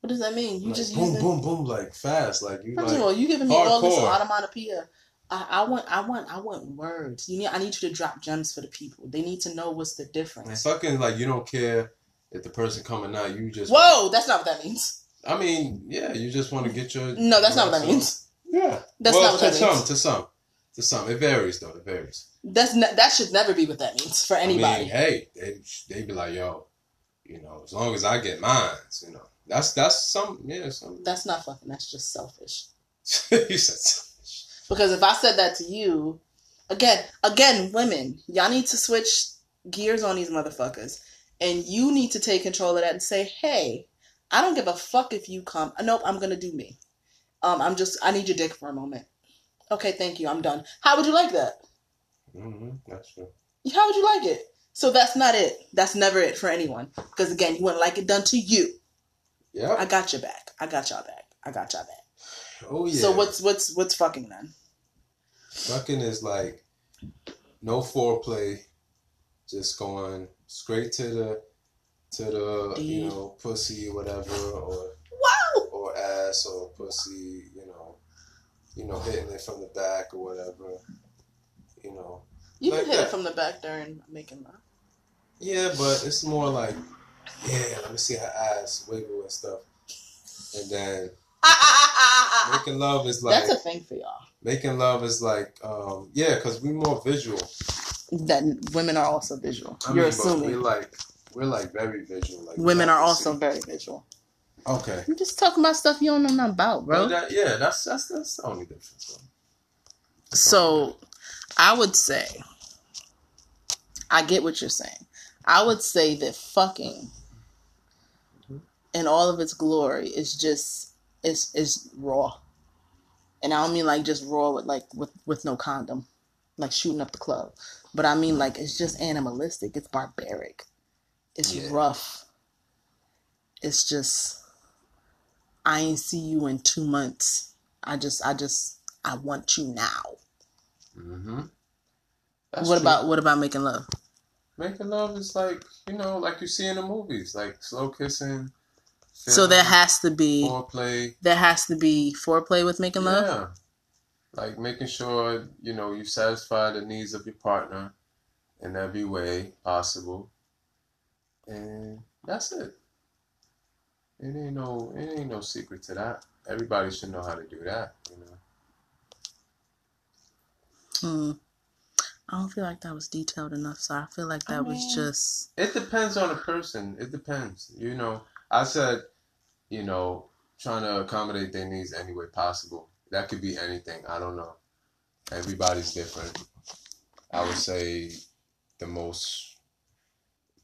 What does that mean? You like, just boom, using. boom, boom, like fast. Like you First like. of all, you giving me all this hardcore. onomatopoeia. I, I want, I want, I want words. You need, I need you to drop gems for the people. They need to know what's the And difference. fucking like you don't care if the person coming out. You just. Whoa, that's not what that means. I mean, yeah, you just want to get your. No, that's not what that means. Yeah. That's well, not what to that some, means. to some, to some. It varies though. It varies. That's ne- that should never be what that means for anybody. I mean, hey, they they be like, yo, you know, as long as I get mine, you know, that's that's some yeah some. that's not fucking. That's just selfish. (laughs) you said Because if I said that to you, again, again, women, y'all need to switch gears on these motherfuckers, and you need to take control of that and say, hey, I don't give a fuck if you come. Nope, I'm gonna do me. Um, I'm just, I need your dick for a moment. Okay, thank you. I'm done. How would you like that? hmm that's true. How would you like it? So that's not it. That's never it for anyone. Because again, you wouldn't like it done to you. Yeah. I got your back. I got y'all back. I got y'all back. Oh yeah. So what's what's what's fucking then? fucking is like no foreplay, just going straight to the to the you know pussy whatever or Wow. or ass or pussy you know you know hitting it from the back or whatever you know You Like can hit that. it from the back during making love. yeah but it's more like yeah let me see her ass wiggle and stuff and then (laughs) making love is like That's a thing for y'all. making love is like um yeah because we more visual That women are also visual. I You're mean, assuming we're like we're like very visual like women are also see. very visual. okay I'm just talking about stuff you don't know nothing about, bro. But that, yeah that's that's that's the only difference bro. So I would say, I get what you're saying. I would say that fucking in all of its glory is just is is raw. And I don't mean like just raw with like with, with no condom, like shooting up the club. But I mean like it's just animalistic. It's barbaric. It's Yeah. rough. It's just I ain't see you in two months. I just I just I want you now. Mm-hmm. what about what about making love? making love is like you know like you see in the movies like slow kissing So there has to be foreplay there has to be foreplay with making love. like making sure you know you satisfy the needs of your partner in every way possible and that's it it ain't no it ain't no secret to that everybody should know how to do that you know Hmm. I don't feel like that was detailed enough, so I feel like that I was just It depends on the person. It depends. You know, I said, you know, trying to accommodate their needs any way possible. That could be anything. I don't know. Everybody's different. I would say the most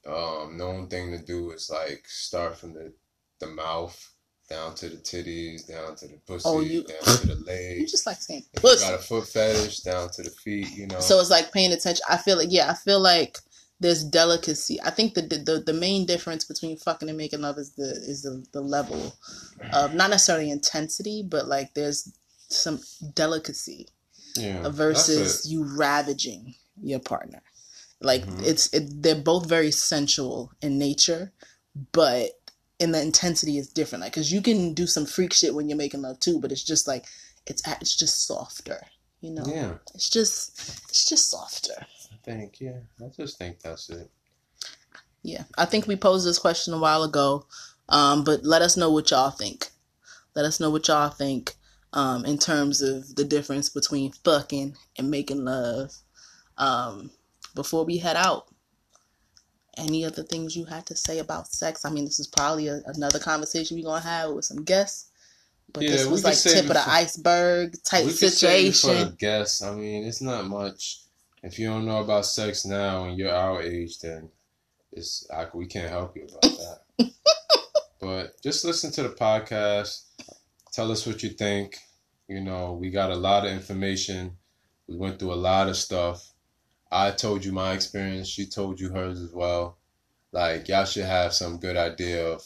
um, known thing to do is like start from the the mouth, down to the titties, down to the pussy, Oh, you- down to the legs. You just like saying pussy. got a foot fetish, down to the feet. You know. So it's like paying attention. I feel like yeah, I feel like there's delicacy. I think the the, the main difference between fucking and making love is the is the, the level of not necessarily intensity, but like there's some delicacy yeah, versus you ravaging your partner. Like Mhm. it's it, they're both very sensual in nature, but in the intensity is different. Like because you can do some freak shit when you're making love too, but it's just like it's it's just softer. You know, Yeah, it's just it's just softer. I think yeah. I just think that's it. Yeah, I think we posed this question a while ago, um, but let us know what y'all think. Let us know what y'all think um, in terms of the difference between fucking and making love. Um, before we head out, any other things you had to say about sex? I mean, this is probably a, another conversation we're gonna have with some guests, but Yeah, this was like tip of the iceberg type we could save for situation. the guests. I mean, it's not much. If you don't know about sex now and you're our age, then it's I, we can't help you about that. (laughs) but just listen to the podcast. Tell us what you think. You know, we got a lot of information. We went through a lot of stuff. I told you my experience. She told you hers as well. Like y'all should have some good idea of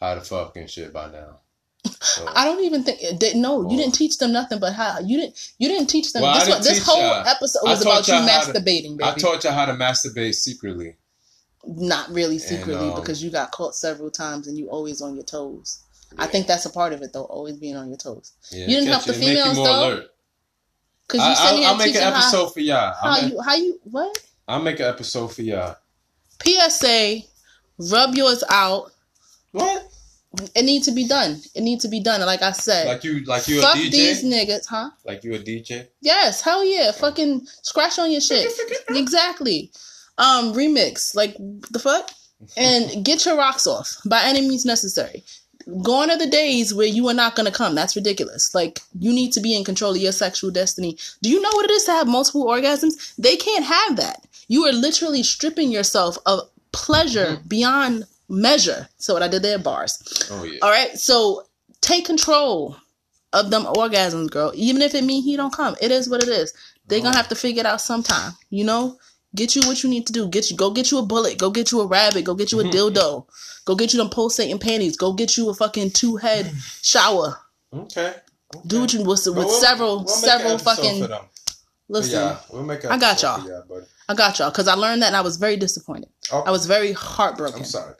how to fuck and shit by now. So, I don't even think they, no. Oh. You didn't teach them nothing but how you didn't. You didn't teach them. Well, this didn't this whole y'all. episode was about you y'all to- masturbating, baby. I taught y'all how to masturbate secretly. Not really secretly um, because you got caught several times and you always on your toes. I think that's a part of it though, always being on your toes. Yeah, You didn't help the you females, more though? alert. Because you I, sitting I'll, make an episode how, for y'all. how you how you what I'll make an episode for y'all. PSA. Rub yours out. What? It needs to be done. It needs to be done. Like I said, Like you? Like you a fuck DJ? these niggas, huh? like you a DJ? Yes, hell yeah. Fucking scratch on your shit. exactly. Um, remix. Like the fuck? And (laughs) get your rocks off by any means necessary. Gone are the days where you are not gonna come. That's ridiculous. Like you need to be in control of your sexual destiny. Do you know what it is to have multiple orgasms? They can't have that. You are literally stripping yourself of pleasure beyond measure. So what I did there, bars. Oh yeah. All right, so take control of them orgasms, girl. Even if it mean he don't come, it is what it is. They gonna have to figure it out sometime. You know, get you what you need to do. Get you, go get you a bullet. Go get you a rabbit. Go get you a (laughs) dildo. Go get you them pulsating panties. Go get you a fucking two head shower. Okay. Do what you with, with Well, several we'll several fucking. Listen, Yeah, we'll make I got y'all. I got y'all because I learned that and I was very disappointed. Oh, I was very heartbroken. I'm sorry.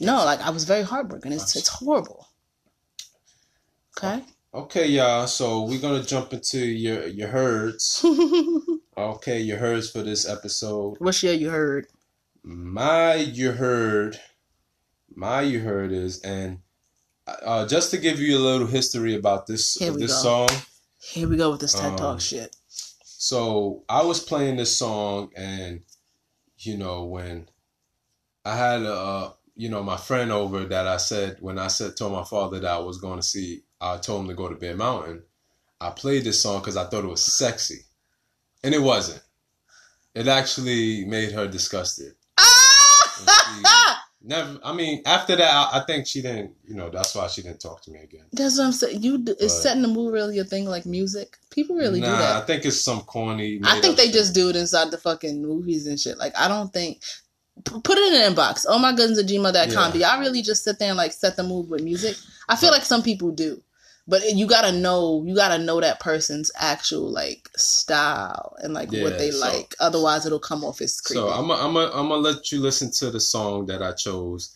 No, like I was very heartbroken. It's it's horrible. Okay. Okay, y'all. So we're gonna jump into your your herds. (laughs) Okay, your herds for this episode. What's your you heard? My you heard, my you heard is, and uh, just to give you a little history about this this go. song. Here we go with this TED Um, Talk shit. So I was playing this song, and you know when I had uh you know my friend over that I said when I said told my father that I was going to see, I told him to go to Bear Mountain. I played this song because I thought it was sexy, and it wasn't. It actually made her disgusted. (laughs) Never. I mean, after that, I, I think she didn't. You know, that's why she didn't talk to me again. That's what I'm saying. You d- is setting the mood really a thing like music? People really nah, do that. I think it's some corny. I think they shit. just do it inside the fucking movies and shit. Like I don't think. P- Put it in the inbox. Oh my goodness at gmail.com. Yeah. Do y'all really just sit there and like set the mood with music? I feel like some people do. But you gotta know you gotta know that person's actual like style and like Yeah, what they so- like. Otherwise it'll come off as creepy. So I'm i I'm i am I'm gonna let you listen to the song that I chose.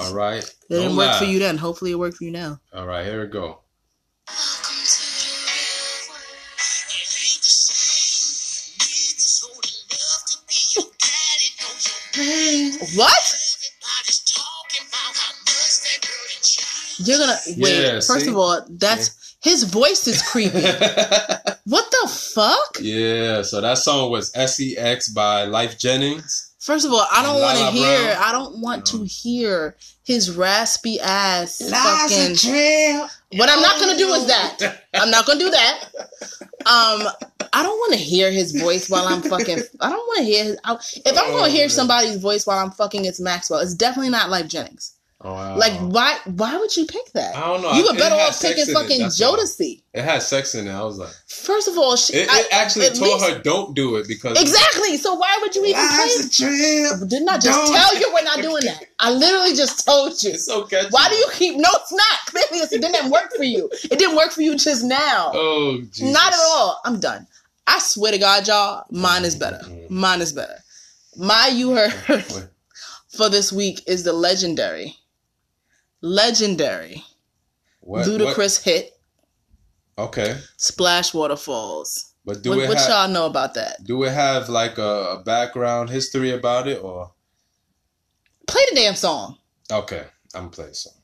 All right. it didn't Don't work for you then. Hopefully it worked for you now. All right, here we go. What? You're gonna wait. Yeah, first see? of all, that's his voice is creepy. (laughs) what the fuck? yeah, so that song was SEX by Lyfe Jennings. First of all, I don't want to hear. Brown. I don't want to hear his raspy ass fucking. What I'm not gonna do is that. (laughs) I'm not gonna do that. Um, I don't want to hear his voice while I'm fucking. I don't want to hear. His, I, if I'm Oh, gonna hear (laughs) man. somebody's voice while I'm fucking, it's Maxwell. It's definitely not Lyfe Jennings. Oh, wow. Like why why would you pick that? I don't know. You I- were better off picking it, fucking. Jodeci. It had sex in it. I was like, First of all, she, it, I- it actually at told least- her don't do it because Exactly. So why would you even play? Life's trip. Didn't I just Don't- tell you we're not (laughs) doing that? I literally just told you. It's so catchy. Why do you keep no? It's not. Clearly, it didn't work for you. It didn't work for you just now. Oh, Jesus. Not at all. I'm done. I swear to God, y'all, mine is better. Mm-hmm. Mine is better. My you heard (laughs) for this week is the legendary, legendary, What, Ludacris hit Okay, Splash Waterfalls. but do What, what have y'all know about that? do it have like a, a background history about it or? Play the damn song. Okay, I'm gonna play a song.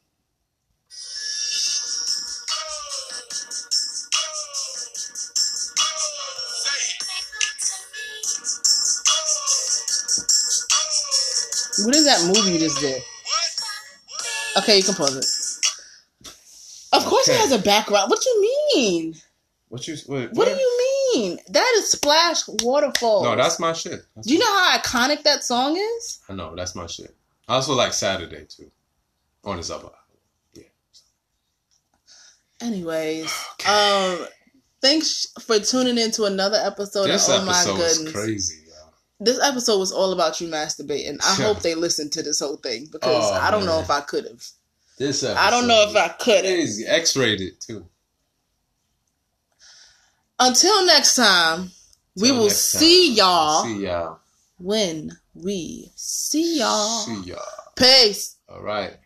What is that movie you just did? Okay, you can pause it. Of course, it has a background. What do you mean? What you? Wait, What do you mean? That is Splash Waterfall. No, that's my shit. That's Do you know how iconic that song is? I know that's my shit. I also like Saturday too. On his other. Yeah. Anyways, um, thanks for tuning in to another episode This of Oh My episode was Goodness. crazy. This episode was all about you masturbating. I hope they listened to this whole thing because Oh, I don't know if I could have. This episode I don't know if I could have. Crazy. X-rated too. Until next time, we will next time. see y'all See y'all. when we see y'all. See y'all. Peace. All right.